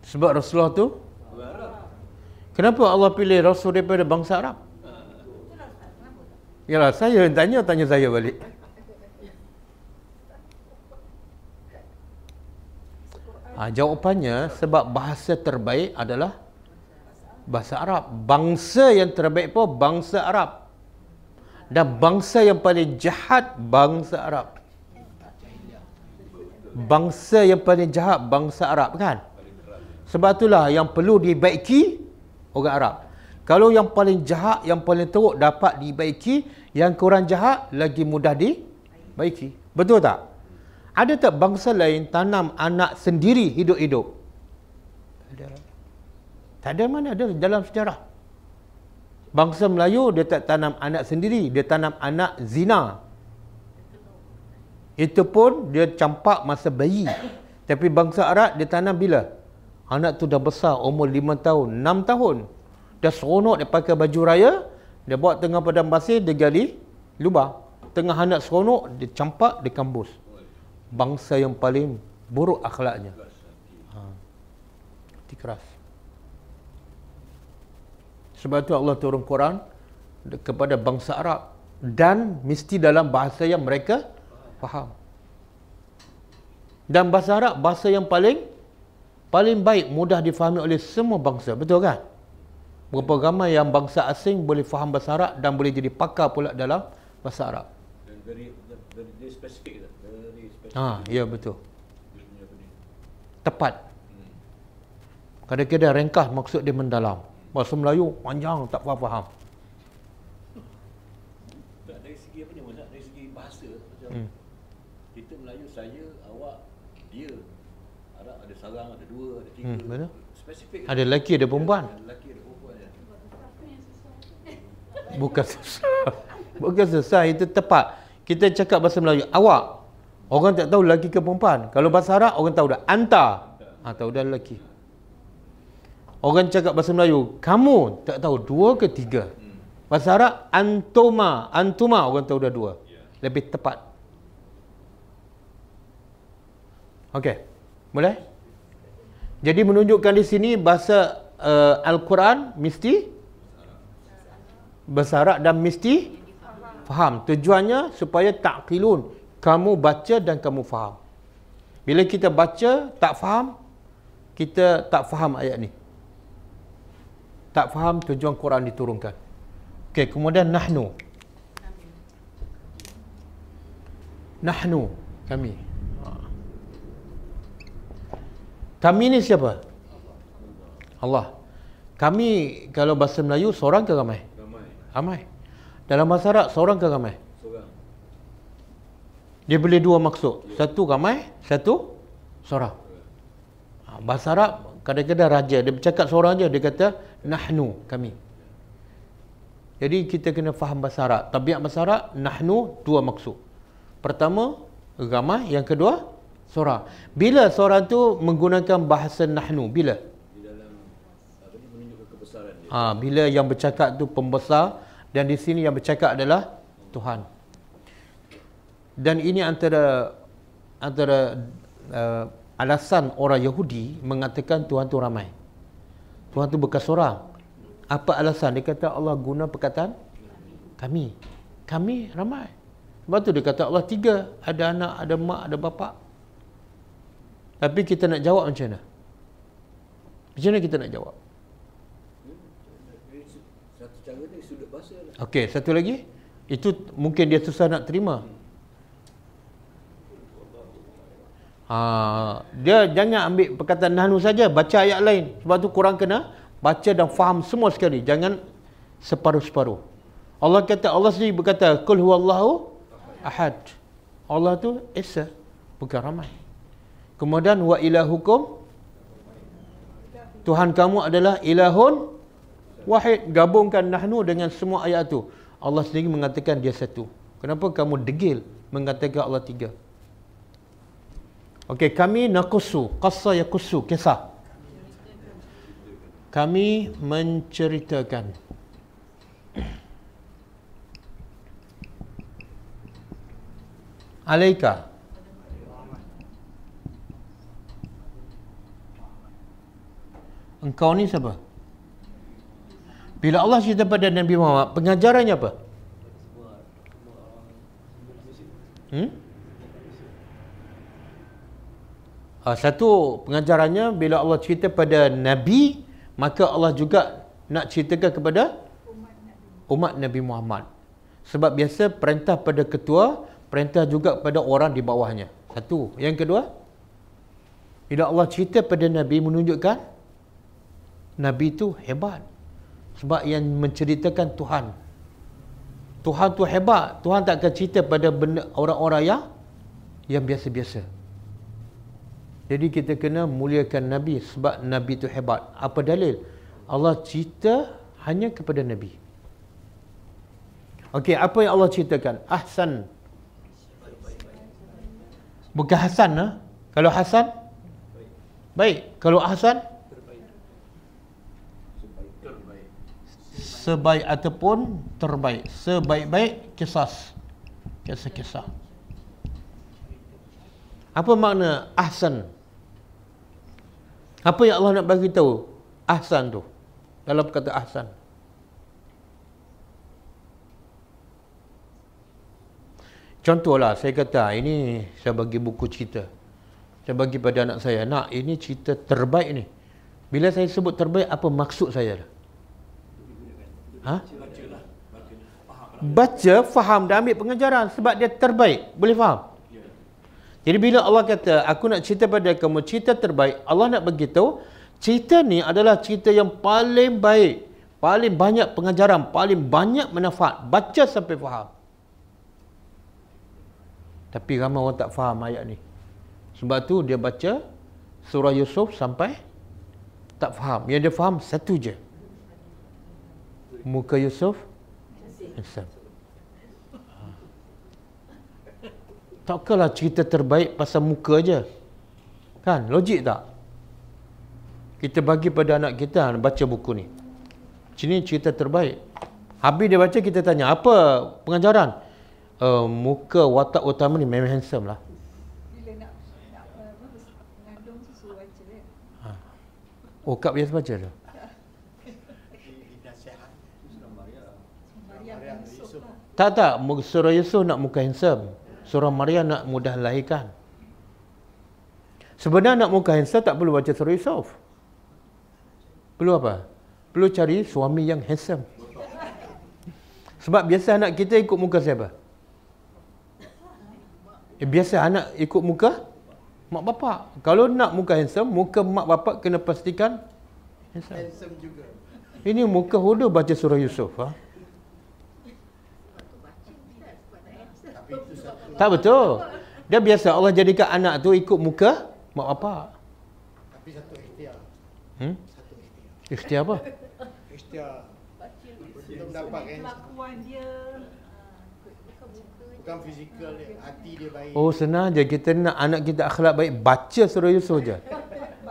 [SPEAKER 1] Sebab Rasulullah tu Kenapa Allah pilih Rasul daripada bangsa Arab? Yalah, saya yang tanya, tanya saya balik. Ha, jawapannya sebab bahasa terbaik adalah bahasa Arab. Bangsa yang terbaik pun bangsa Arab. Dan bangsa yang paling jahat bangsa Arab. Bangsa yang paling jahat bangsa Arab kan? Sebab itulah yang perlu dibaiki orang Arab. Kalau yang paling jahat, yang paling teruk dapat dibaiki, yang kurang jahat lagi mudah dibaiki. Betul tak? Ada tak bangsa lain tanam anak sendiri hidup-hidup? Ada. Tak ada mana ada dalam sejarah. Bangsa Melayu dia tak tanam anak sendiri, dia tanam anak zina. Itu pun dia campak masa bayi. Tapi bangsa Arab dia tanam bila? Anak tu dah besar, umur 5 tahun, 6 tahun. Dah seronok dia pakai baju raya, dia bawa tengah padang pasir, dia gali lubang. Tengah anak seronok, dia campak, dia kambus. Bangsa yang paling buruk akhlaknya. Ha. Hati keras. Sebab tu Allah turun Quran kepada bangsa Arab dan mesti dalam bahasa yang mereka faham. Dan bahasa Arab bahasa yang paling paling baik mudah difahami oleh semua bangsa, betul kan? Berapa ramai yang bangsa asing boleh faham bahasa Arab dan boleh jadi pakar pula dalam bahasa Arab.
[SPEAKER 5] dan very very, very specific tak? very specific
[SPEAKER 1] Ha, ya betul. Tepat.
[SPEAKER 5] hmm.
[SPEAKER 1] Kadang-kadang ringkas maksud dia mendalam. Bahasa Melayu panjang tak faham-faham.
[SPEAKER 5] tak dari segi apa ni Ustaz? dari segi bahasa macam
[SPEAKER 1] Hmm.
[SPEAKER 5] kita Melayu saya awak dia Arab ada sarang ada dua ada tiga
[SPEAKER 1] Hmm, betul.
[SPEAKER 5] spesifik
[SPEAKER 1] Ada lelaki ada perempuan.
[SPEAKER 5] ada lelaki ada perempuan ya.
[SPEAKER 1] Bukan susah. Bukan susah, itu tepat. Kita cakap bahasa Melayu, awak. Orang tak tahu lelaki ke perempuan. Kalau bahasa Arab, orang tahu dah. Anta. Ha, tahu dah lelaki. Orang cakap bahasa Melayu, kamu tak tahu dua ke tiga. Bahasa Arab, antuma. Antuma, orang tahu dah dua. Lebih tepat. Okey. Boleh? Jadi menunjukkan di sini bahasa uh, Al-Quran mesti bahasa Arab dan mesti faham. Tujuannya supaya taklilun. Kamu baca dan kamu faham. Bila kita baca tak faham, kita tak faham ayat ni. Tak faham tujuan Quran diturunkan. Okey, kemudian nahnu. Nahnu kami. Kami ni siapa? Allah. Kami kalau bahasa Melayu seorang ke ramai?
[SPEAKER 5] ramai
[SPEAKER 1] Ramai. Dalam bahasa Arab seorang ke ramai?
[SPEAKER 5] seorang
[SPEAKER 1] Dia boleh dua maksud. Satu ramai, satu seorang. Ha, bahasa Arab kadang-kadang raja dia bercakap seorang je dia kata nahnu kami. Jadi kita kena faham bahasa Arab. Tabiat bahasa Arab nahnu dua maksud. Pertama ramai, yang kedua seorang. Bila seorang tu menggunakan bahasa nahnu? Bila?
[SPEAKER 5] di dalam apa ni menunjukkan kebesaran dia
[SPEAKER 1] Ha, bila yang bercakap tu pembesar dan di sini yang bercakap adalah Tuhan. Dan ini antara antara uh, alasan orang Yahudi mengatakan Tuhan tu ramai. Tuhan tu bukan seorang. Apa alasan? Dia kata Allah guna perkataan kami. Kami ramai. Sebab tu dia kata Allah tiga. Ada anak, ada mak, ada bapa. Tapi kita nak jawab macam mana? Macam mana kita nak jawab?
[SPEAKER 5] Satu cara ni sudut bahasa lah
[SPEAKER 1] Okey, satu lagi. Itu mungkin dia susah nak terima. Ha, dia jangan ambil perkataan nahnu saja, baca ayat lain. Sebab tu kurang kena baca dan faham semua sekali. Jangan separuh-separuh. Allah kata Allah sendiri berkata, "Qul huwallahu ahad." Allah tu esa, bukan ramai. Kemudian wa ilahukum Tuhan kamu adalah ilahun wahid gabungkan nahnu dengan semua ayat tu Allah sendiri mengatakan dia satu kenapa kamu degil mengatakan Allah tiga Okey kami nakusu qassa yakusu kisah. Kami menceritakan. Alaika. Engkau ni siapa? Bila Allah cerita pada Nabi Muhammad pengajarannya apa? Hmm? Ha, satu pengajarannya bila Allah cerita pada Nabi maka Allah juga nak ceritakan kepada umat Nabi Muhammad. Sebab biasa perintah pada ketua perintah juga pada orang di bawahnya. Satu. Yang kedua bila Allah cerita pada Nabi menunjukkan Nabi itu hebat. Sebab yang menceritakan Tuhan. Tuhan tu hebat. Tuhan tak akan cerita pada orang-orang yang yang biasa-biasa jadi kita kena muliakan Nabi sebab Nabi itu hebat. Apa dalil? Allah cerita hanya kepada Nabi. Okey, apa yang Allah ceritakan? Ahsan. Bukan Hasan ha? Kalau Hasan baik. Kalau Ahsan sebaik ataupun terbaik. Sebaik-baik kisah. Kisah-kisah. Apa makna ahsan? Apa yang Allah nak bagi tahu? Ahsan tu. Dalam kata ahsan. Contohlah saya kata ini saya bagi buku cerita. Saya bagi pada anak saya, nak ini cerita terbaik ni. Bila saya sebut terbaik apa maksud saya? Ha? Baca, faham dan ambil pengajaran sebab dia terbaik. Boleh faham? Jadi bila Allah kata, aku nak cerita pada kamu cerita terbaik, Allah nak beritahu, cerita ni adalah cerita yang paling baik, paling banyak pengajaran, paling banyak manfaat. Baca sampai faham. Tapi ramai orang tak faham ayat ni. Sebab tu dia baca surah Yusuf sampai tak faham. Yang dia faham satu je. Muka Yusuf. Insaf. Takkanlah cerita terbaik pasal muka aja. Kan? Logik tak? Kita bagi pada anak kita baca buku ni. Sini cerita terbaik. Habis dia baca kita tanya, apa pengajaran? Uh, muka watak utama ni memang handsome lah. Bila nak, nak mengandung suruh baca. Ha. Oh, Kak biasa baca tu? Tak tak, surah Yusuf nak muka handsome surah Maryam nak mudah lahirkan. Sebenarnya nak muka handsome tak perlu baca surah Yusuf. Perlu apa? Perlu cari suami yang handsome. Sebab biasa anak kita ikut muka siapa? Eh, biasa anak ikut muka mak bapak. Kalau nak muka handsome, muka mak bapak kena pastikan handsome. handsome juga. Ini muka hodoh baca surah Yusuf. Ha? Tak betul. Dia biasa Allah jadikan anak tu ikut muka mak bapak. Tapi satu ikhtiar. Hmm? Satu ikhtiar. Ikhtiar apa? Ikhtiar. Belum dapat kan. Kelakuan dia bukan fizikal dia, hati dia baik. Oh senang je kita nak anak kita akhlak baik baca surah Yusuf je.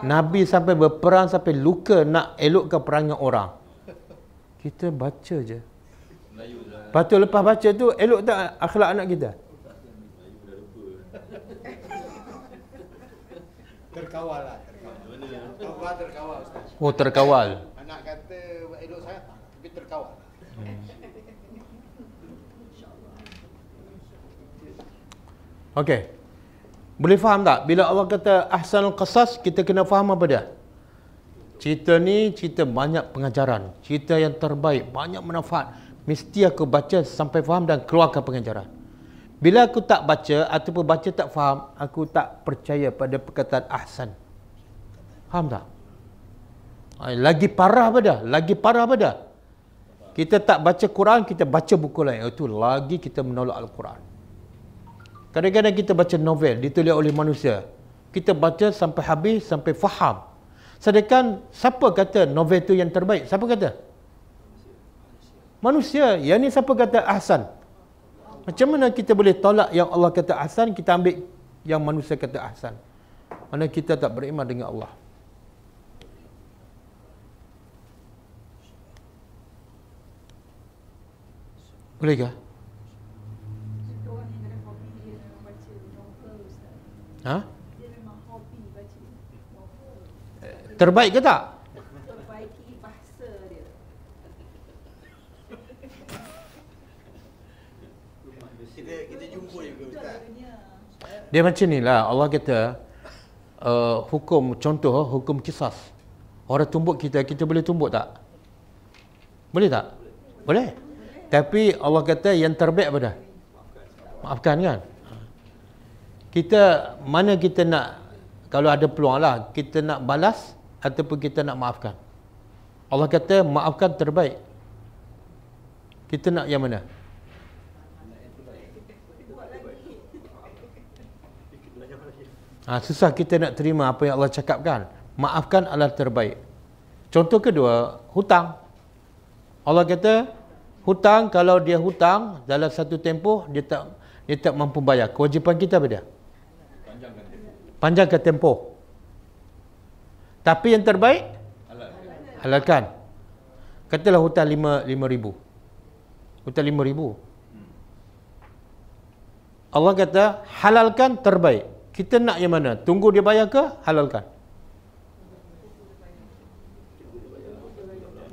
[SPEAKER 1] Nabi sampai berperang sampai luka nak elokkan perangai orang. Kita baca je. Lepas tu lepas baca tu elok tak akhlak anak kita?
[SPEAKER 6] Terkawal lah terkawal. Allah terkawal Ustaz.
[SPEAKER 1] Oh terkawal.
[SPEAKER 6] Anak kata elok saya tapi terkawal. Hmm.
[SPEAKER 1] Okey. Boleh faham tak? Bila Allah kata ahsanul qasas, kita kena faham apa dia? Cerita ni cerita banyak pengajaran. Cerita yang terbaik, banyak manfaat. Mesti aku baca sampai faham dan keluarkan pengajaran. Bila aku tak baca ataupun baca tak faham, aku tak percaya pada perkataan ahsan. Faham tak? Lagi parah apa dah? Lagi parah apa dah? Kita tak baca Quran, kita baca buku lain. Itu lagi kita menolak Al-Quran. Kadang-kadang kita baca novel ditulis oleh manusia. Kita baca sampai habis, sampai faham. Sedangkan siapa kata novel itu yang terbaik? Siapa kata? Manusia. Yang ni siapa kata ahsan? Macam mana kita boleh tolak yang Allah kata ahsan, kita ambil yang manusia kata ahsan. Mana kita tak beriman dengan Allah.
[SPEAKER 7] Bolehkah?
[SPEAKER 1] Ha? Terbaik ke tak?
[SPEAKER 7] Dia
[SPEAKER 1] macam ni lah. Allah kata, uh, hukum, contoh, hukum kisas. Orang tumbuk kita, kita boleh tumbuk tak? Boleh tak? Boleh. Tapi Allah kata yang terbaik apa dah? Maafkan kan? Kita, mana kita nak, kalau ada peluang lah, kita nak balas ataupun kita nak maafkan. Allah kata maafkan terbaik. Kita nak yang mana? Ha, susah kita nak terima apa yang Allah cakapkan. Maafkan adalah terbaik. Contoh kedua, hutang. Allah kata, hutang kalau dia hutang dalam satu tempoh, dia tak dia tak mampu bayar. Kewajipan kita apa dia?
[SPEAKER 5] Panjangkan tempoh.
[SPEAKER 1] Panjangkan tempoh. Tapi yang terbaik,
[SPEAKER 5] Halal.
[SPEAKER 1] halalkan. Katalah hutang lima lima ribu. Hutang lima ribu. Allah kata halalkan terbaik. Kita nak yang mana? Tunggu dia bayar ke? Halalkan.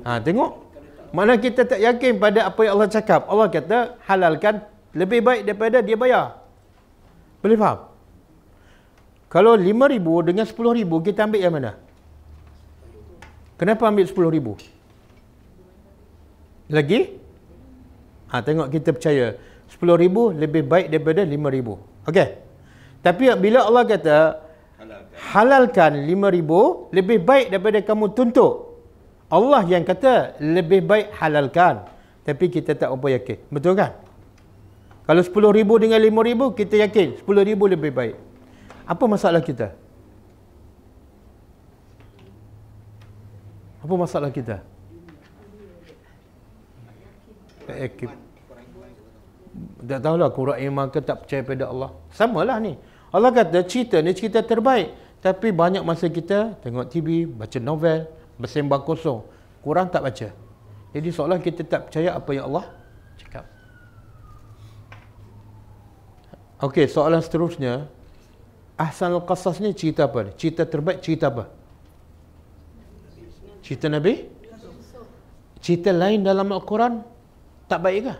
[SPEAKER 1] Ha, tengok. Mana kita tak yakin pada apa yang Allah cakap. Allah kata halalkan lebih baik daripada dia bayar. Boleh faham? Kalau lima ribu dengan sepuluh ribu kita ambil yang mana? Kenapa ambil sepuluh ribu? Lagi? Ha, tengok kita percaya. Sepuluh ribu lebih baik daripada lima ribu. Okey. Tapi bila Allah kata
[SPEAKER 5] Halalkan.
[SPEAKER 1] halalkan lima ribu lebih baik daripada kamu tuntut. Allah yang kata lebih baik halalkan. Tapi kita tak apa yakin. Betul kan? Kalau sepuluh ribu dengan lima ribu kita yakin sepuluh ribu lebih baik. Apa masalah kita? Apa masalah kita? Tak yakin. Tak tahulah kurang iman ke tak percaya pada Allah. Samalah ni. Allah kata cerita ni cerita terbaik. Tapi banyak masa kita tengok TV, baca novel, bersembang kosong. Kurang tak baca. Jadi seolah kita tak percaya apa yang Allah cakap. Okey, soalan seterusnya. Ahsanul Qasas ni cerita apa ni? Cerita terbaik cerita apa? Cerita Nabi? Cerita lain dalam Al-Quran tak baik ke?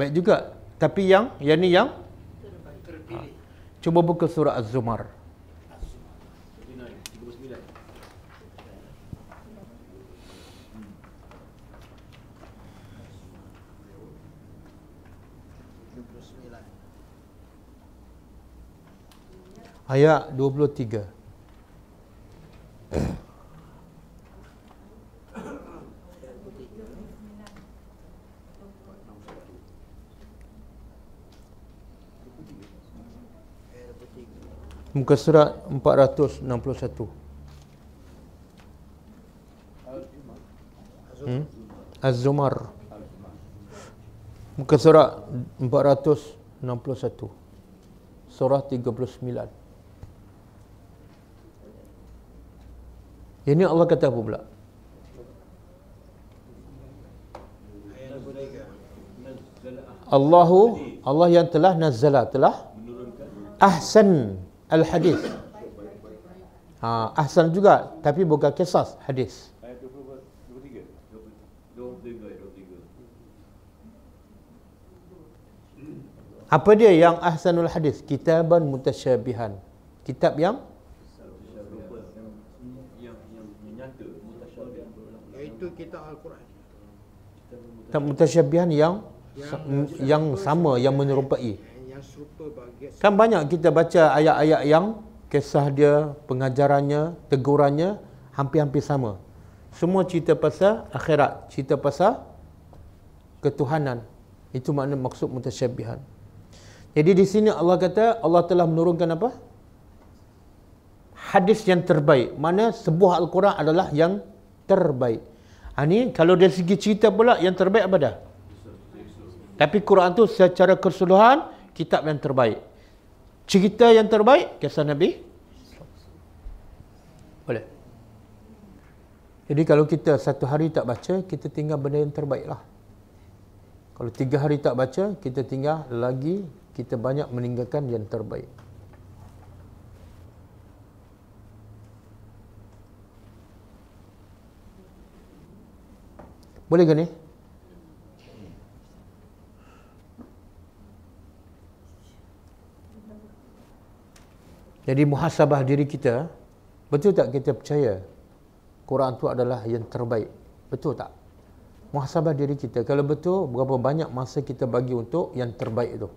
[SPEAKER 1] Baik juga. Tapi yang yang ni yang. Cuba buka surah Az-Zumar. Ayat 23. Muka surat 461. Hmm? Az-Zumar. Muka surat 461. Surah 39. Ini Allah kata apa pula? Allahu Allah yang telah nazzala telah ahsan al-hadis. Ha, ahsan juga tapi bukan kisah hadis.
[SPEAKER 5] Ayat 23. 23, 23.
[SPEAKER 1] Apa dia yang ahsanul hadis? Kitaban mutasyabihan. Kitab yang
[SPEAKER 5] Yang yang yang.
[SPEAKER 4] Iaitu kitab Al-Quran.
[SPEAKER 1] kitab mutasyabihan yang yang sama yang menyerupai.
[SPEAKER 4] Yang serupa bagi
[SPEAKER 1] Kan banyak kita baca ayat-ayat yang kisah dia, pengajarannya, tegurannya hampir-hampir sama. Semua cerita pasal akhirat, cerita pasal ketuhanan. Itu makna maksud mutasyabihan. Jadi di sini Allah kata Allah telah menurunkan apa? Hadis yang terbaik. Mana sebuah Al-Quran adalah yang terbaik. Ha, ni kalau dari segi cerita pula yang terbaik apa dah? Tapi Quran tu secara keseluruhan kitab yang terbaik. Cerita yang terbaik kisah Nabi. Boleh. Jadi kalau kita satu hari tak baca, kita tinggal benda yang terbaik lah. Kalau tiga hari tak baca, kita tinggal lagi kita banyak meninggalkan yang terbaik. Boleh ke ni? Jadi muhasabah diri kita, betul tak kita percaya Quran tu adalah yang terbaik? Betul tak? Muhasabah diri kita. Kalau betul, berapa banyak masa kita bagi untuk yang terbaik tu?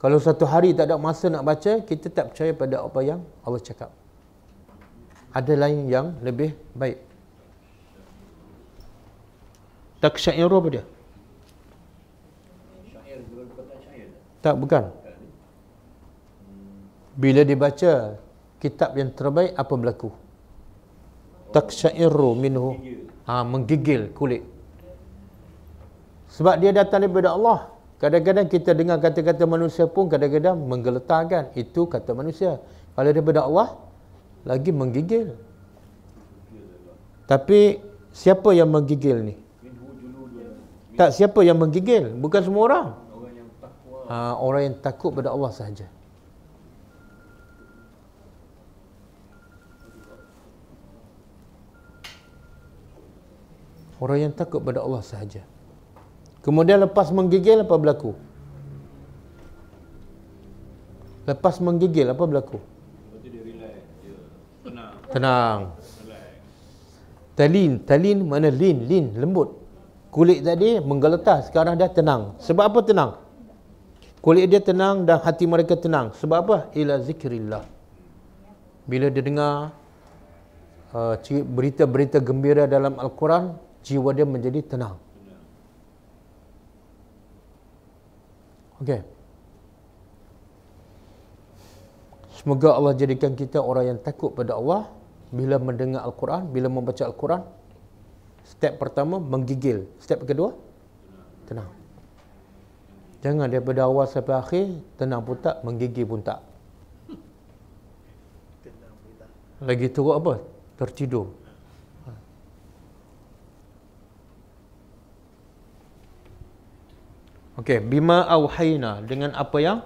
[SPEAKER 1] Kalau satu hari tak ada masa nak baca, kita tak percaya pada apa yang Allah cakap. Ada lain yang lebih baik. Tak syairu apa dia?
[SPEAKER 5] Syair syair? Tak,
[SPEAKER 1] bukan. Bila dibaca kitab yang terbaik, apa berlaku? Tak syairu minhu. Ha, menggigil kulit. Sebab dia datang daripada Allah. Kadang-kadang kita dengar kata-kata manusia pun kadang-kadang menggeletarkan. Itu kata manusia. Kalau daripada Allah, lagi menggigil. Tapi siapa yang menggigil ni? Tak siapa yang menggigil, bukan semua orang.
[SPEAKER 5] Orang yang takwa
[SPEAKER 1] Ha, orang yang takut pada Allah sahaja. Orang yang takut pada Allah sahaja. Kemudian lepas menggigil apa berlaku? Lepas menggigil apa berlaku?
[SPEAKER 5] Tenang
[SPEAKER 1] Talin, talin mana lin, lin, lembut. Kulit tadi menggeletar, sekarang dah tenang. Sebab apa tenang? Kulit dia tenang dan hati mereka tenang. Sebab apa? Ila zikrillah. Bila dia dengar uh, berita-berita gembira dalam Al-Quran, jiwa dia menjadi tenang. Okey. Semoga Allah jadikan kita orang yang takut pada Allah bila mendengar Al-Quran, bila membaca Al-Quran. Step pertama menggigil. Step kedua tenang. Jangan daripada awal sampai akhir tenang pun tak, menggigil pun tak. Lagi teruk apa? Tertidur. Okey, bima auhayna dengan apa yang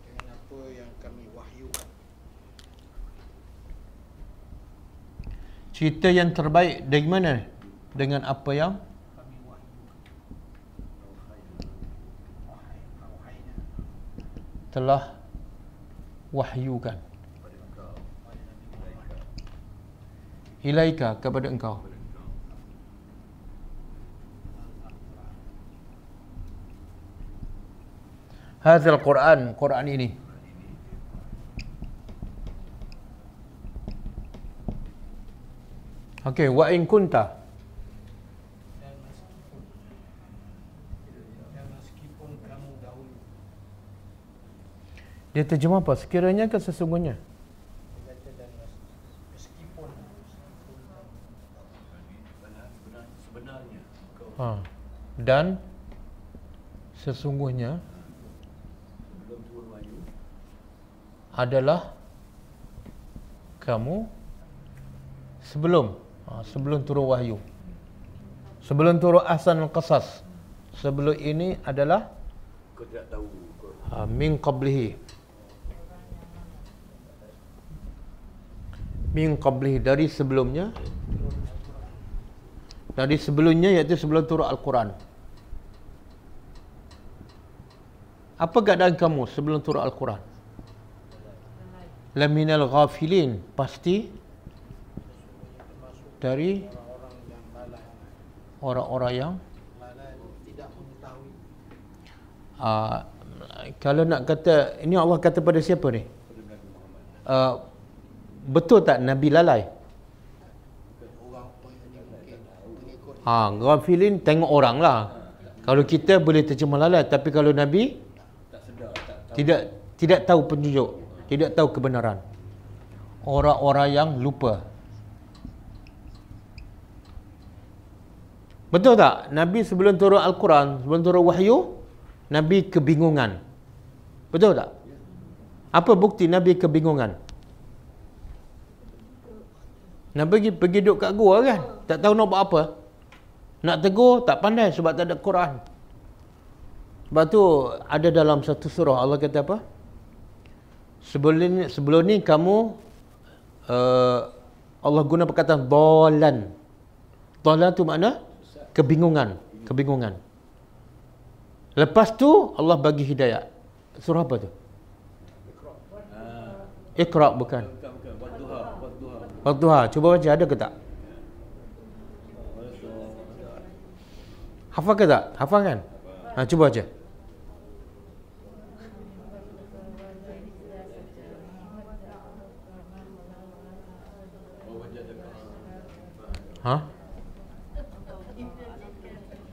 [SPEAKER 4] Dengan apa yang kami wahyukan.
[SPEAKER 1] cerita yang terbaik dari mana? Dengan apa yang
[SPEAKER 4] Kami wahyukan.
[SPEAKER 1] Telah wahyukan
[SPEAKER 5] engkau
[SPEAKER 1] ilaika kepada engkau. Hadzal Quran, Quran ini. Okey, wa in kunta dia terjemah apa? Sekiranya ke sesungguhnya? Ha. Dan sesungguhnya
[SPEAKER 5] belum turun wahyu
[SPEAKER 1] adalah kamu sebelum ha, sebelum turun wahyu. Sebelum turun ahsan al-qasas sebelum ini adalah
[SPEAKER 5] Kau tidak tahu. Kau
[SPEAKER 1] ha, min qablihi. Min qablihi dari sebelumnya. Dari sebelumnya iaitu sebelum turun al-Quran. Apa keadaan kamu sebelum turun al-Quran laminal ghafilin. Pasti dari orang-orang yang
[SPEAKER 4] Lalai tidak mengetahui
[SPEAKER 1] uh, kalau nak kata ini Allah kata pada siapa ni? Uh, betul tak Nabi lalai? Ha, ghafilin tengok orang lah. Kalau kita boleh terjemah lalai tapi kalau Nabi
[SPEAKER 5] tak sedar tak tahu.
[SPEAKER 1] tidak tidak tahu penunjuk tidak tahu kebenaran. Orang-orang yang lupa. Betul tak? Nabi sebelum turun Al-Quran sebelum turun wahyu Nabi kebingungan. Betul tak? Apa bukti Nabi kebingungan? Nabi pergi pergi duduk kat gua kan? Tak tahu nak buat apa. Nak tegur tak pandai sebab tak ada Quran. Sebab tu ada dalam satu surah Allah kata apa? Sebelum ni, sebelum ni kamu uh, Allah guna perkataan dolan. Dolan tu makna kebingungan, kebingungan. Lepas tu Allah bagi hidayah. Surah apa tu? Iqra bukan.
[SPEAKER 5] Bukan, bukan. Wadduha. Wadduha.
[SPEAKER 1] Waktu ha, cuba baca ada ke tak? Hafal ke tak? Hafal kan? Ha, cuba baca. Ha?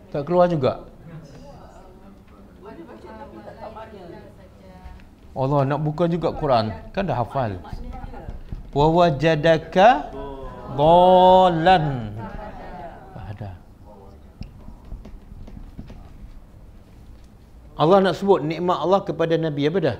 [SPEAKER 1] Tak keluar juga? Allah nak buka juga Quran. Kan dah hafal. Wa wajadaka dhalan. Ada. Allah nak sebut nikmat Allah kepada Nabi apa dah?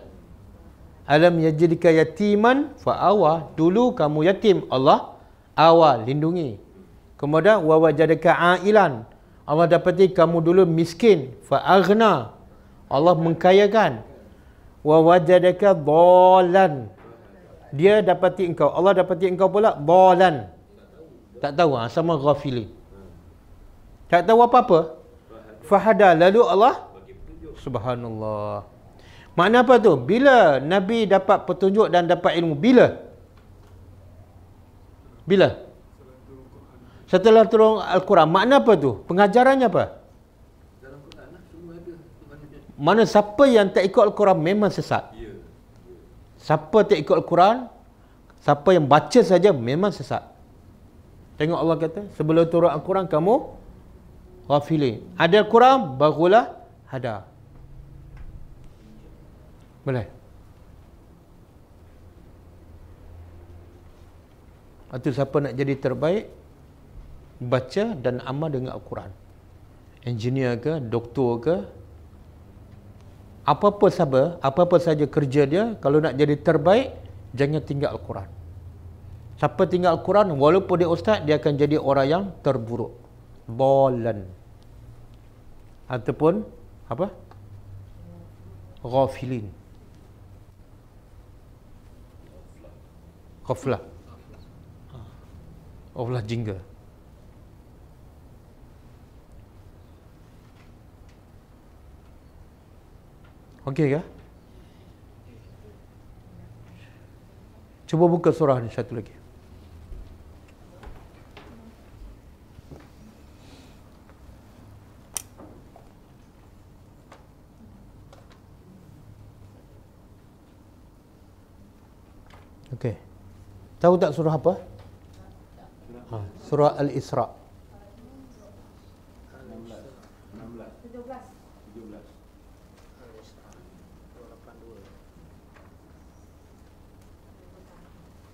[SPEAKER 1] Alam yajidika yatiman fa'awa. Dulu kamu yatim. Allah awal lindungi. Kemudian wa wajadaka ailan. Allah dapati kamu dulu miskin. Fa'aghna. Allah mengkayakan. Wa wajadaka dhalan. Dia dapati engkau. Allah dapati engkau pula dhalan. Tak tahu ha? sama ghafilin. Tak tahu apa-apa. Fahada. Lalu Allah Subhanallah. Makna apa tu? Bila Nabi dapat petunjuk dan dapat ilmu? Bila? Bila? Setelah turun Al-Quran. Makna apa tu? Pengajarannya apa?
[SPEAKER 5] Dalam Quran. Semua ada. Sebenarnya.
[SPEAKER 1] Mana siapa yang tak ikut Al-Quran memang sesat.
[SPEAKER 5] Ya.
[SPEAKER 1] Siapa tak ikut Al-Quran, siapa yang baca saja memang sesat. Tengok Allah kata, sebelum turun Al-Quran kamu ghafilin. Ada Al-Quran, barulah ada. Boleh? Itu siapa nak jadi terbaik, baca dan amal dengan Al-Quran. Engineer ke, doktor ke, apa-apa sahaja, apa-apa saja kerja dia, kalau nak jadi terbaik, jangan tinggal Al-Quran. Siapa tinggal Al-Quran, walaupun dia ustaz, dia akan jadi orang yang terburuk. Bolan. Ataupun, apa? Ghafilin. Ghaflah. Ghaflah jingga. Okey ke? Cuba buka surah ni satu lagi. Okey. Tahu tak surah apa? Ha, surah Al-Isra.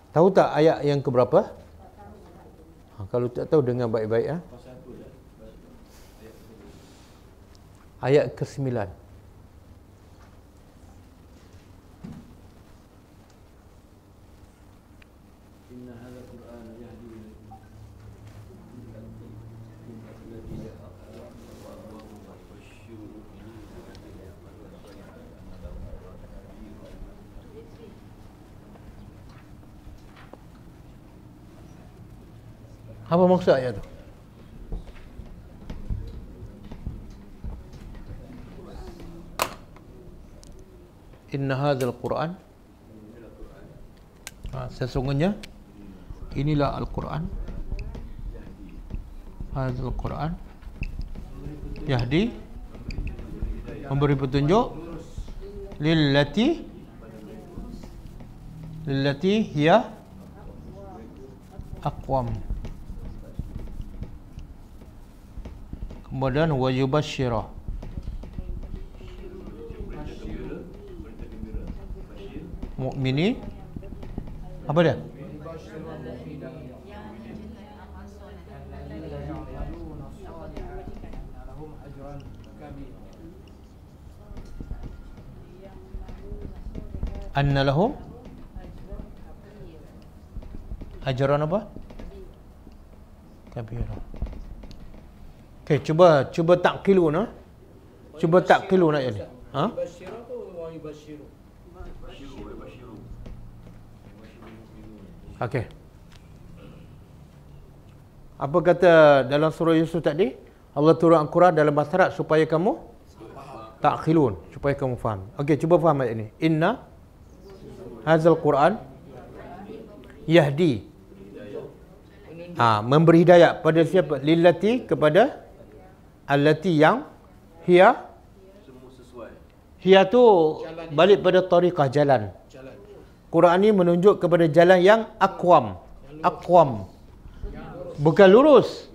[SPEAKER 1] Tahu tak ayat yang keberapa? Ha, kalau tak tahu dengar baik-baik ya. Ayat ke-9.
[SPEAKER 5] Inna hadha Quran yahdi
[SPEAKER 1] Apa maksud ayat tu? Inna hadzal Quran. Ha, Sesungguhnya Inilah Al-Quran. Hadzal Quran. Yahdi. Memberi petunjuk Lillati. Lillati hiya Aqwam Kemudian wajubashirah Mukmini Apa dia? Anna lahum Ajaran apa? Kabira Okey, cuba cuba taklun ha. Cuba taklun ayat ni. Ha?
[SPEAKER 4] Basyiru tu wa yubasyiru.
[SPEAKER 5] Basyiru, wa basyiru.
[SPEAKER 1] Okey. Apa kata dalam surah Yusuf tadi? Allah turun Al-Quran dalam bahasa Arab supaya kamu takhilun, supaya kamu faham. Okey, cuba faham ayat ini. Inna hazal Quran yahdi. Ha, memberi hidayah pada siapa? Lillati kepada allati yang hiya hiya tu balik pada tariqah jalan.
[SPEAKER 4] Jalan.
[SPEAKER 1] Quran ni menunjuk kepada jalan yang akwam. Akwam. Bukan lurus.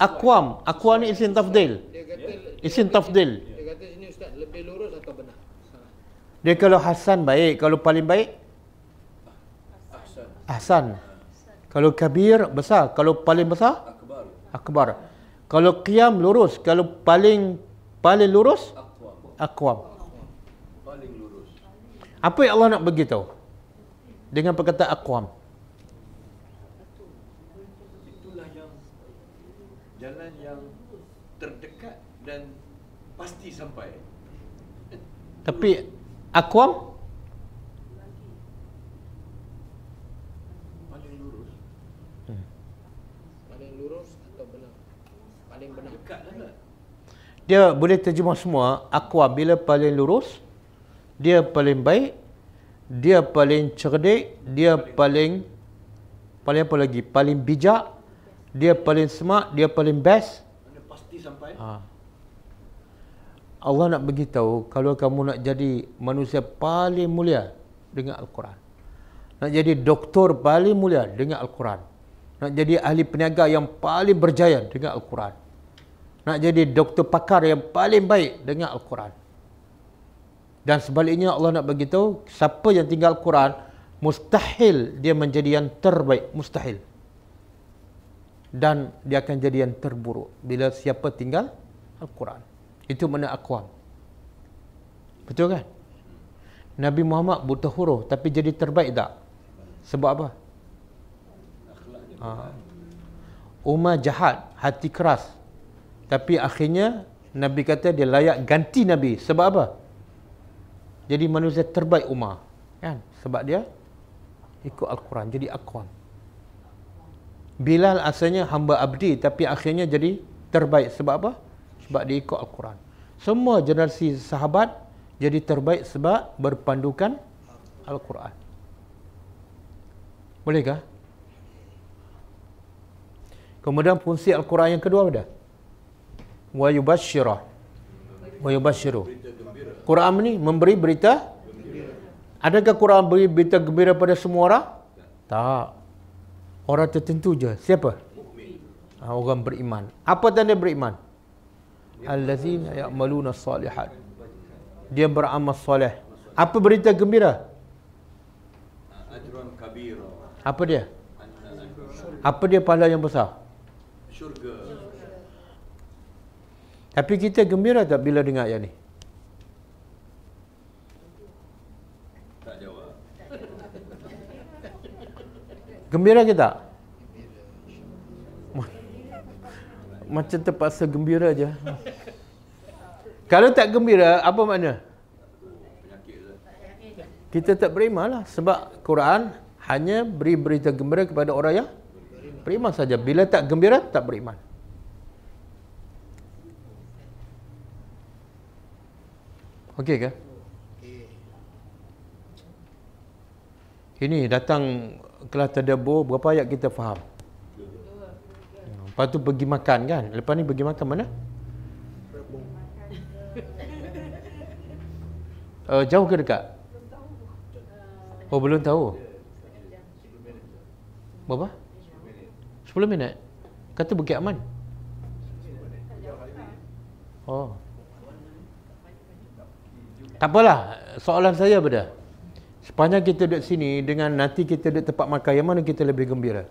[SPEAKER 1] Akwam. Akwam ni isim tafdil. Isim tafdil.
[SPEAKER 4] dia kata sini ustaz lebih lurus atau benar? Salah.
[SPEAKER 1] Dia kalau hasan baik, kalau paling baik
[SPEAKER 5] Ahsan.
[SPEAKER 1] ahsan. Kalau kabir besar, kalau paling besar
[SPEAKER 5] Akbar.
[SPEAKER 1] akbar. Kalau qiyam lurus, kalau paling paling lurus
[SPEAKER 5] Aqwa.
[SPEAKER 1] akwam.
[SPEAKER 5] Paling lurus.
[SPEAKER 1] Apa yang Allah nak beritahu? Dengan perkataan akwam.
[SPEAKER 5] Itulah yang jalan yang terdekat dan pasti sampai.
[SPEAKER 1] Tapi akwam
[SPEAKER 5] Paling lurus.
[SPEAKER 4] Paling lurus atau benar? Paling benar.
[SPEAKER 5] Dekat lah tak?
[SPEAKER 1] Dia boleh terjemah semua Aqwa bila paling lurus Dia paling baik Dia paling cerdik Dia paling Paling apa lagi? Paling bijak Dia paling smart Dia paling best
[SPEAKER 5] Mana pasti sampai?
[SPEAKER 1] ha. Allah nak beritahu Kalau kamu nak jadi manusia paling mulia Dengan Al-Quran Nak jadi doktor paling mulia Dengan Al-Quran Nak jadi ahli peniaga yang paling berjaya Dengan Al-Quran nak jadi doktor pakar yang paling baik dengan Al-Quran. Dan sebaliknya Allah nak beritahu siapa yang tinggal Al-Quran mustahil dia menjadi yang terbaik, mustahil. Dan dia akan jadi yang terburuk bila siapa tinggal Al-Quran. Itu mana akwam. Betul kan? Nabi Muhammad buta huruf tapi jadi terbaik tak? Sebab apa? Ha. Umar jahat, hati keras. Tapi akhirnya Nabi kata dia layak ganti Nabi. Sebab apa? Jadi manusia terbaik Umar. Kan? Sebab dia ikut Al-Quran. Jadi akwam. Bilal asalnya hamba abdi tapi akhirnya jadi terbaik. Sebab apa? Sebab dia ikut Al-Quran. Semua generasi sahabat jadi terbaik sebab berpandukan Al-Quran. Bolehkah? Kemudian fungsi Al-Quran yang kedua apa dah? Wa yubashshira wa yubashshiru Quran ni memberi berita Adakah Quran beri berita gembira pada semua orang? Tak. Orang tertentu je. Siapa? Ha, orang beriman. Apa tanda beriman? Allazina ya'maluna salihat. Dia beramal soleh. Apa berita gembira?
[SPEAKER 5] Ajran kabira.
[SPEAKER 1] Apa dia? Apa dia pahala yang besar?
[SPEAKER 5] syurga.
[SPEAKER 1] Tapi kita gembira tak bila dengar ayat ni?
[SPEAKER 5] Tak jawab.
[SPEAKER 1] Gembira ke tak? Ma- Macam terpaksa gembira je. Kalau tak gembira, apa makna? Kita tak beriman lah. Sebab Quran hanya beri berita gembira kepada orang yang beriman saja. Bila tak gembira, tak beriman. Okey ke? Ini datang kelas tadabbur berapa ayat kita faham? Lepas tu pergi makan kan? Lepas ni pergi makan mana? Uh, jauh ke dekat? Oh belum tahu. Berapa? 10 minit. Kata Bukit Aman. Oh. Tak apalah. Soalan saya pada. Sepanjang kita duduk sini dengan nanti kita duduk tempat makan yang mana kita lebih gembira?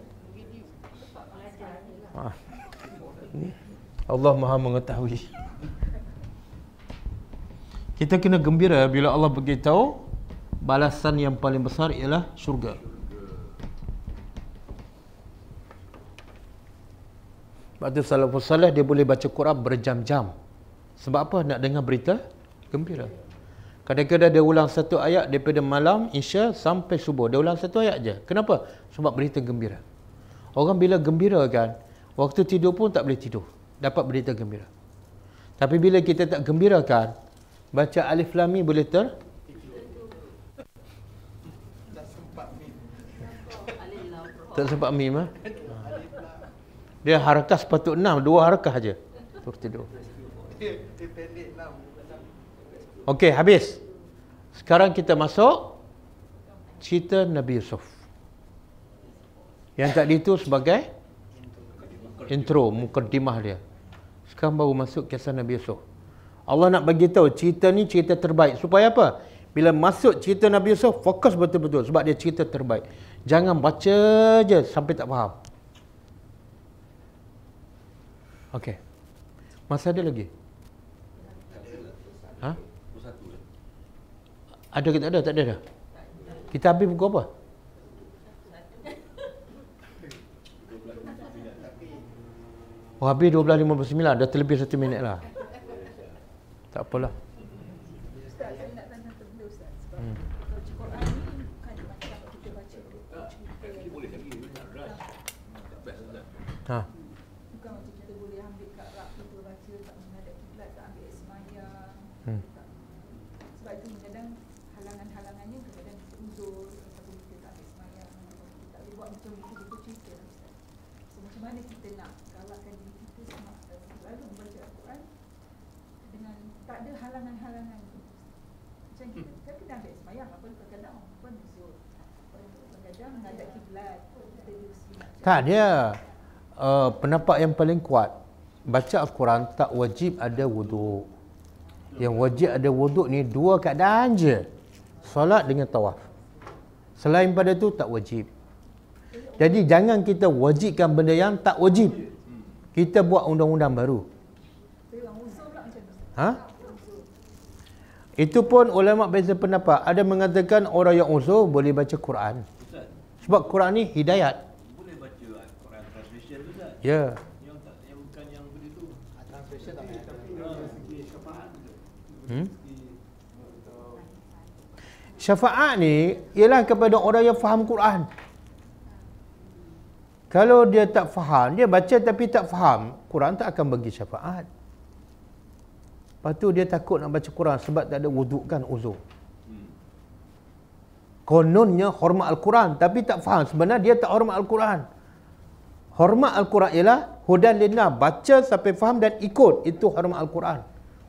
[SPEAKER 1] Allah Maha mengetahui. Kita kena gembira bila Allah beritahu balasan yang paling besar ialah syurga. Sebab tu salafus salih dia boleh baca Quran berjam-jam. Sebab apa? Nak dengar berita gembira. Kadang-kadang dia ulang satu ayat daripada malam Isya sampai subuh. Dia ulang satu ayat je. Kenapa? Sebab berita gembira. Orang bila gembira kan, waktu tidur pun tak boleh tidur. Dapat berita gembira. Tapi bila kita tak gembira kan, baca alif lam mim boleh ter tak sempat mim ah. Dia harakah sepatut enam, dua harakah. Terus tidur. Okey, habis. Sekarang kita masuk cerita Nabi Yusuf. Yang tadi itu sebagai intro, mukaddimah dia. Sekarang baru masuk kisah Nabi Yusuf. Allah nak bagi tahu cerita ni cerita terbaik. Supaya apa? Bila masuk cerita Nabi Yusuf, fokus betul-betul sebab dia cerita terbaik. Jangan baca je sampai tak faham. Okey. Masa ada lagi? Ha? Ada ke tak ada? Tak ada dah. Kita habis pukul apa? Oh, habis 12.59. Dah terlebih satu minit lah. Tak apalah.
[SPEAKER 7] Ustaz, saya nak tanya satu benda Ustaz. Sebab hmm. baca Quran ni bukan macam kita baca buku cerita.
[SPEAKER 5] Boleh lagi, tak rush. Tak best lah.
[SPEAKER 1] Ha.
[SPEAKER 7] Bukan macam kita boleh ambil kat rak kita baca tak menghadap kiblat, tak ambil air semayang.
[SPEAKER 1] Hmm.
[SPEAKER 7] Tak. Sebab itu kadang halangan-halangannya kadang kita uzur ataupun kita tak ambil semayang. ataupun Kita tak boleh buat macam buku-buku cerita lah Ustaz. So macam mana kita nak galakkan diri kita sama selalu membaca Al-Quran dengan tak ada halangan-halangan tu. Macam kita kan kita ambil semayang apa kadang-kadang orang pun uzur. Kadang-kadang menghadap kiblat kita diusi
[SPEAKER 1] Tak dia uh, pendapat yang paling kuat baca Al-Quran tak wajib ada wuduk. Yang wajib ada wuduk ni dua keadaan je. Solat dengan tawaf. Selain pada tu tak wajib. Jadi jangan kita wajibkan benda yang tak wajib. Kita buat undang-undang baru.
[SPEAKER 7] Tapi orang uzur pula macam tu.
[SPEAKER 1] Ha? Itu pun ulama beza pendapat. Ada mengatakan orang yang uzur boleh baca Quran.
[SPEAKER 5] Ustaz,
[SPEAKER 1] Sebab Quran ni hidayat.
[SPEAKER 5] boleh baca Al-Quran translation tu Ustaz?
[SPEAKER 1] Ya.
[SPEAKER 5] Yang tak yang bukan yang begitu.
[SPEAKER 6] Translation tak payah.
[SPEAKER 1] Hmm? Syafaat ni ialah kepada orang yang faham Quran. Kalau dia tak faham, dia baca tapi tak faham, Quran tak akan bagi syafaat. Lepas tu dia takut nak baca Quran sebab tak ada wuduk kan uzur. Kononnya hormat Al-Quran tapi tak faham. Sebenarnya dia tak hormat Al-Quran. Hormat Al-Quran ialah hudan lina. Baca sampai faham dan ikut. Itu hormat Al-Quran.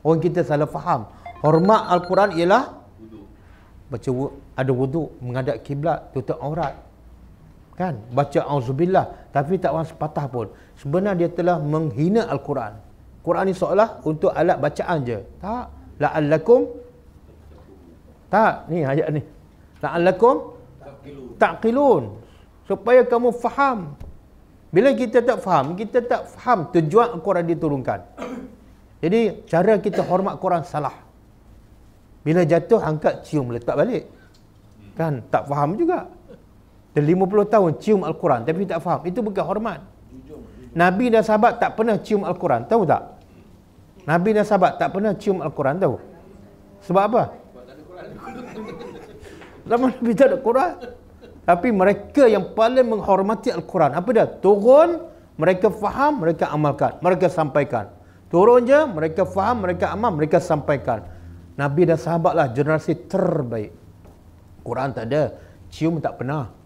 [SPEAKER 1] Orang kita salah faham. Hormat Al-Quran ialah baca ada wuduk, menghadap kiblat, tutup aurat. Kan? Baca auzubillah tapi tak faham sepatah pun. Sebenarnya dia telah menghina Al-Quran. Quran ni seolah untuk alat bacaan je. Tak. La'allakum tak, ni ayat ni. La'allakum taqilun. Supaya kamu faham. Bila kita tak faham, kita tak faham tujuan Al-Quran diturunkan. Jadi cara kita hormat Quran salah. Bila jatuh angkat cium letak balik. Kan tak faham juga. Dah 50 tahun cium Al-Quran tapi tak faham. Itu bukan hormat. Nabi dan sahabat tak pernah cium Al-Quran, tahu tak? Nabi dan sahabat tak pernah cium Al-Quran, tahu? Sebab apa? Zaman Nabi tak ada Quran. Tapi mereka yang paling menghormati Al-Quran. Apa dia? Turun, mereka faham, mereka amalkan. Mereka sampaikan. Turun je, mereka faham, mereka amal, mereka sampaikan. Nabi dan sahabatlah generasi terbaik. Quran tak ada. Cium tak pernah.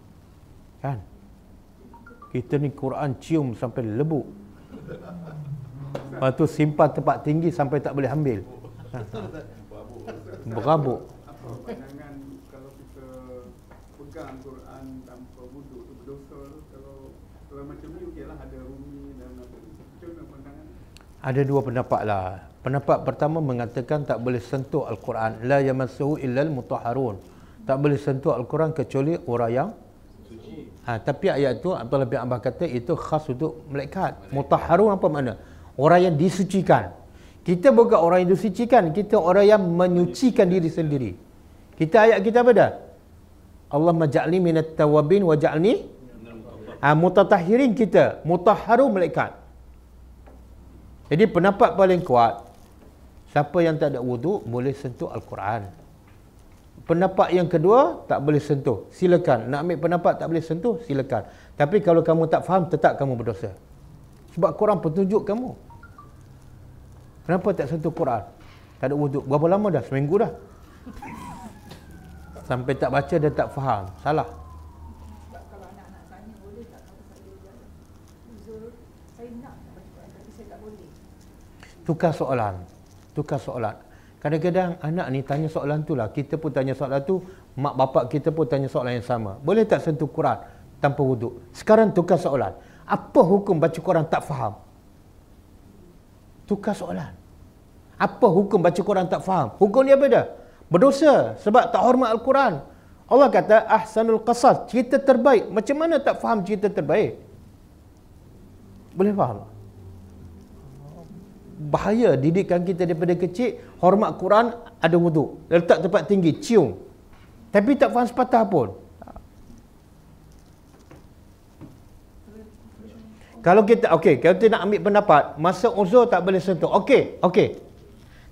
[SPEAKER 1] Kan? Kita ni Quran cium sampai lebuk. Lepas tu simpan tempat tinggi sampai tak boleh ambil. Ha. Berabuk.
[SPEAKER 8] apa pandangan kalau kita pegang Quran tanpa wuduk tu berdosa kalau kalau macam ni okeylah ada rumi dan apa macam mana pandangan
[SPEAKER 1] Ada dua pendapat lah. Pendapat pertama mengatakan tak boleh sentuh Al-Quran. La yamassuhu illal mutahharun. Tak boleh sentuh Al-Quran kecuali orang yang Ha, tapi ayat tu Abdullah bin Abbas kata itu khas untuk malaikat. Mutahharun apa makna? Orang yang disucikan. Kita bukan orang yang disucikan, kita orang yang menyucikan diri sendiri. Kita ayat kita apa dah? Allah maj'alni minat tawabin wa ja'alni ha, mutatahhirin kita, mutahharun malaikat. Jadi pendapat paling kuat, siapa yang tak ada wuduk boleh sentuh Al-Quran. Pendapat yang kedua, tak boleh sentuh. Silakan. Nak ambil pendapat tak boleh sentuh, silakan. Tapi kalau kamu tak faham, tetap kamu berdosa. Sebab Quran petunjuk kamu. Kenapa tak sentuh Quran? Tak ada wuduk. Berapa lama dah? Seminggu dah. Sampai tak baca dia tak faham. Salah. Tukar soalan. Tukar soalan. Kadang-kadang anak ni tanya soalan tu lah. Kita pun tanya soalan tu. Mak bapak kita pun tanya soalan yang sama. Boleh tak sentuh Quran tanpa wuduk? Sekarang tukar soalan. Apa hukum baca Quran tak faham? Tukar soalan. Apa hukum baca Quran tak faham? Hukum dia apa dah? Berdosa sebab tak hormat Al-Quran. Allah kata ahsanul qasas, cerita terbaik. Macam mana tak faham cerita terbaik? Boleh faham tak? Bahaya didikan kita daripada kecil, hormat Quran ada wuduk. Letak tempat tinggi, cium. Tapi tak faham sepatah pun. Kalau kita okey, kalau kita nak ambil pendapat, masa uzur tak boleh sentuh. Okey, okey.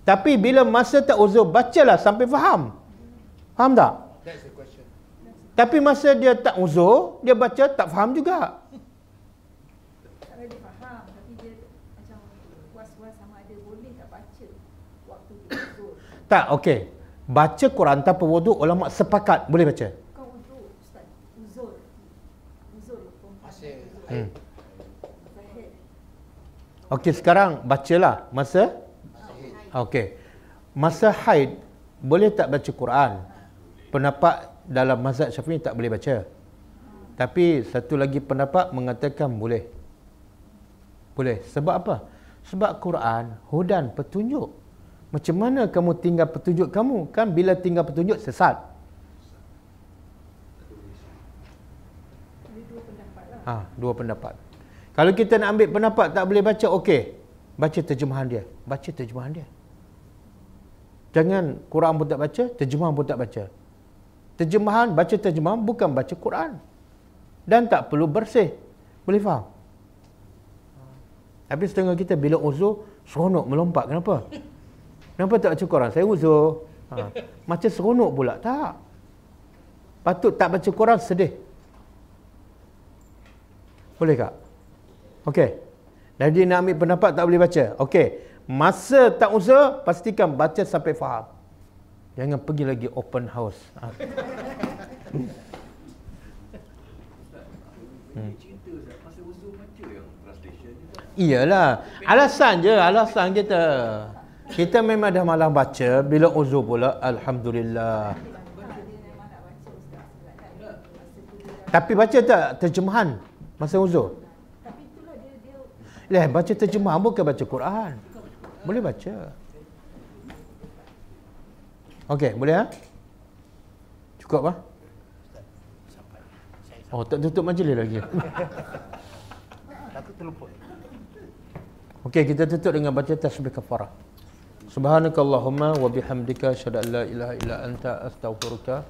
[SPEAKER 1] Tapi bila masa tak uzur, bacalah sampai faham. Faham tak?
[SPEAKER 6] That's the question.
[SPEAKER 1] Tapi masa dia tak uzur, dia baca tak faham juga
[SPEAKER 7] dia faham tapi dia macam was-was sama ada boleh tak baca waktu dia uzur.
[SPEAKER 1] Tak, okey. Baca Quran tanpa wuduk, ulama sepakat boleh baca.
[SPEAKER 7] Kau uzur Ustaz, uzur. Uzur.
[SPEAKER 6] Masih
[SPEAKER 1] Hmm. Okey, sekarang bacalah masa Okey. Masa haid boleh tak baca Quran? Pendapat dalam mazhab Syafi'i tak boleh baca. Tapi satu lagi pendapat mengatakan boleh. Boleh. Sebab apa? Sebab Quran hudan petunjuk. Macam mana kamu tinggal petunjuk kamu? Kan bila tinggal petunjuk sesat.
[SPEAKER 7] Ada dua pendapat lah.
[SPEAKER 1] Ha, dua pendapat. Kalau kita nak ambil pendapat tak boleh baca, okey. Baca terjemahan dia. Baca terjemahan dia. Jangan Quran pun tak baca, terjemahan pun tak baca. Terjemahan, baca terjemahan bukan baca Quran. Dan tak perlu bersih. Boleh faham? Tapi setengah kita bila uzur, seronok melompat. Kenapa? Kenapa tak baca Quran? Saya uzur. Ha. Macam seronok pula. Tak. Patut tak baca Quran sedih. Boleh tak? Okey. Jadi nak ambil pendapat tak boleh baca. Okey. Masa tak uzur, pastikan baca sampai faham. Jangan pergi lagi open house. Ha.
[SPEAKER 5] Hmm.
[SPEAKER 1] Iyalah. Alasan je, alasan kita. Kita memang dah malam baca, bila uzur pula, Alhamdulillah. Tapi baca tak terjemahan masa uzur? Lah, baca terjemahan bukan baca Quran. Boleh baca. Okey, boleh ha? Cukup ah? Oh, tak tutup majlis lagi.
[SPEAKER 6] Takut terlupa.
[SPEAKER 1] Okey, kita tutup dengan baca tasbih kafarah. Subhanakallahumma wa bihamdika asyhadu an la ilaha illa anta astaghfiruka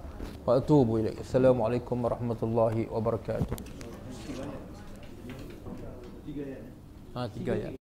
[SPEAKER 1] wa atubu ilaik. Assalamualaikum warahmatullahi wabarakatuh.
[SPEAKER 2] Tiga ya.
[SPEAKER 1] Ha, tiga ya.